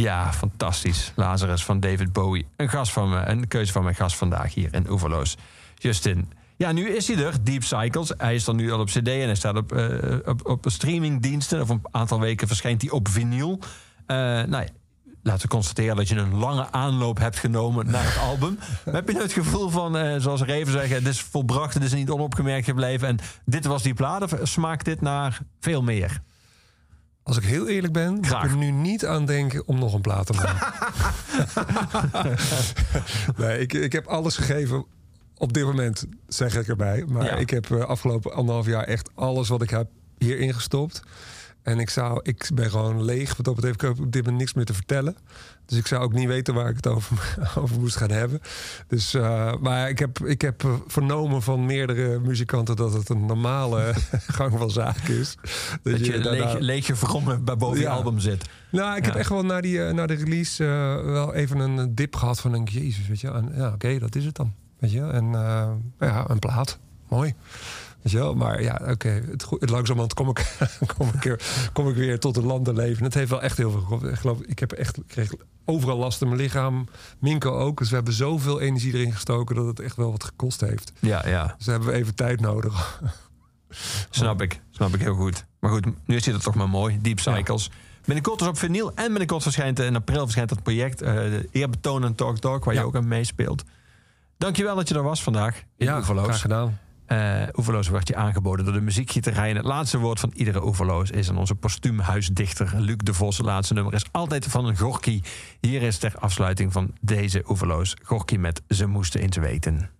Ja, fantastisch. Lazarus van David Bowie. Een, gast van me, een keuze van mijn gast vandaag hier in Oeverloos. Justin. Ja, nu is hij er, Deep Cycles. Hij is dan nu al op CD en hij staat op, eh, op, op streamingdiensten. Over een aantal weken verschijnt hij op vinyl. Eh nou, laten we constateren dat je een lange aanloop hebt genomen naar het album. Maar heb je nou het gevoel van, eh, zoals Reven zeggen, het is volbracht, het is niet onopgemerkt gebleven. En dit was die plaat, of smaakt dit naar veel meer? Als ik heel eerlijk ben, moet ik er nu niet aan denken om nog een plaat te maken. nee, ik, ik heb alles gegeven op dit moment, zeg ik erbij. Maar Ja. ik heb eh, afgelopen anderhalf jaar echt alles wat ik heb hierin gestopt. En ik, zou, ik ben gewoon leeg. Wat dat betreft, ik heb op dit moment niks meer te vertellen. Dus ik zou ook niet weten waar ik het over, over moest gaan hebben. Dus, eh, maar ik heb, ik heb vernomen van meerdere muzikanten dat het een normale gang van zaken is. Dat je daarna- leeg, leeg je bij boven je album zit. nou, ik heb echt wel na, die, eh, na de release eh, wel even een dip gehad van denk ik, jezus, weet je. En, ja, oké, dat is het dan. Weet je, en ja, een plaat. Mooi. Weet je wel, maar ja, oké, het, go- het langzamerhand kom ik, kom, ik weer, kom ik weer tot een landenleven. Het heeft wel echt heel veel geholpen. Ik geloof, ik heb echt, ik kreeg overal last in mijn lichaam. Minko ook. Dus we hebben zoveel energie erin gestoken dat het echt wel wat gekost heeft. Ja, ja. Dus daar hebben we even tijd nodig. Snap ik. Snap ik heel goed. Maar goed, nu is het toch maar mooi. Deep Cycles. Binnenkort dus op vinyl. En binnenkort verschijnt in april verschijnt dat project. eh de Eerbetoon en Talk Talk. Waar Ja. je ook aan meespeelt. Dankjewel dat je er was vandaag. In Ja, Oeverloos. graag gedaan. Eh Oeverloos wordt je aangeboden door de muziekgieterij. En het laatste woord van iedere Oeverloos is aan onze postuumhuisdichter Luc de Vos. Het laatste nummer is altijd van een Gorky. Hier is ter afsluiting van deze Oeverloos. Gorky met Ze moesten eens weten.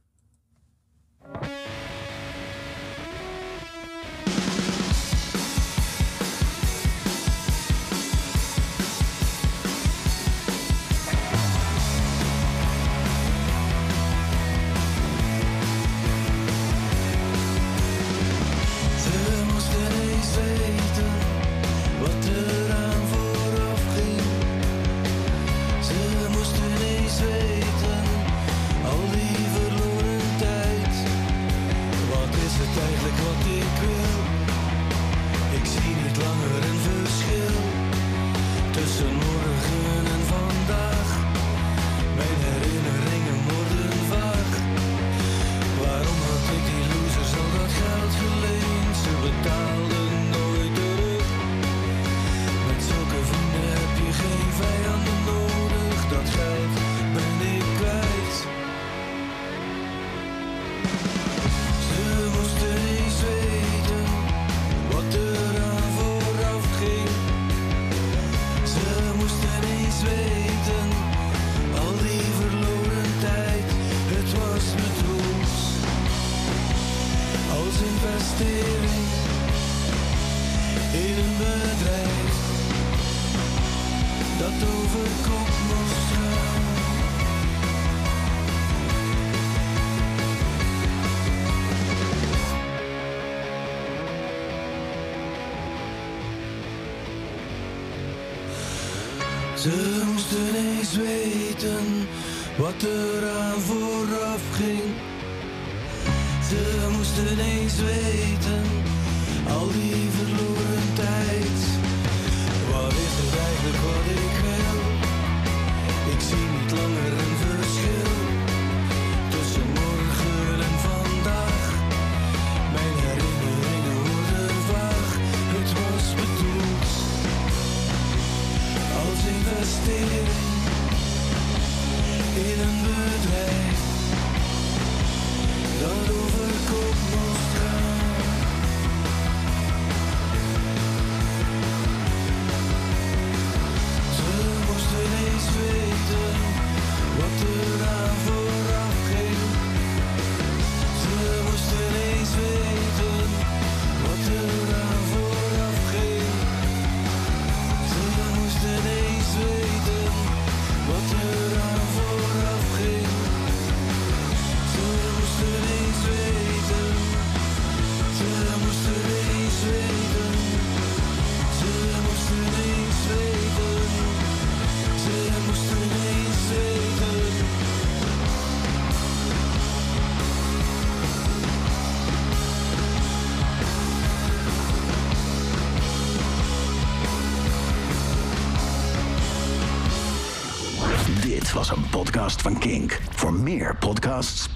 Ze moesten eens weten wat er aan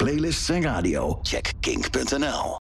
playlists en radio, check kink.nl.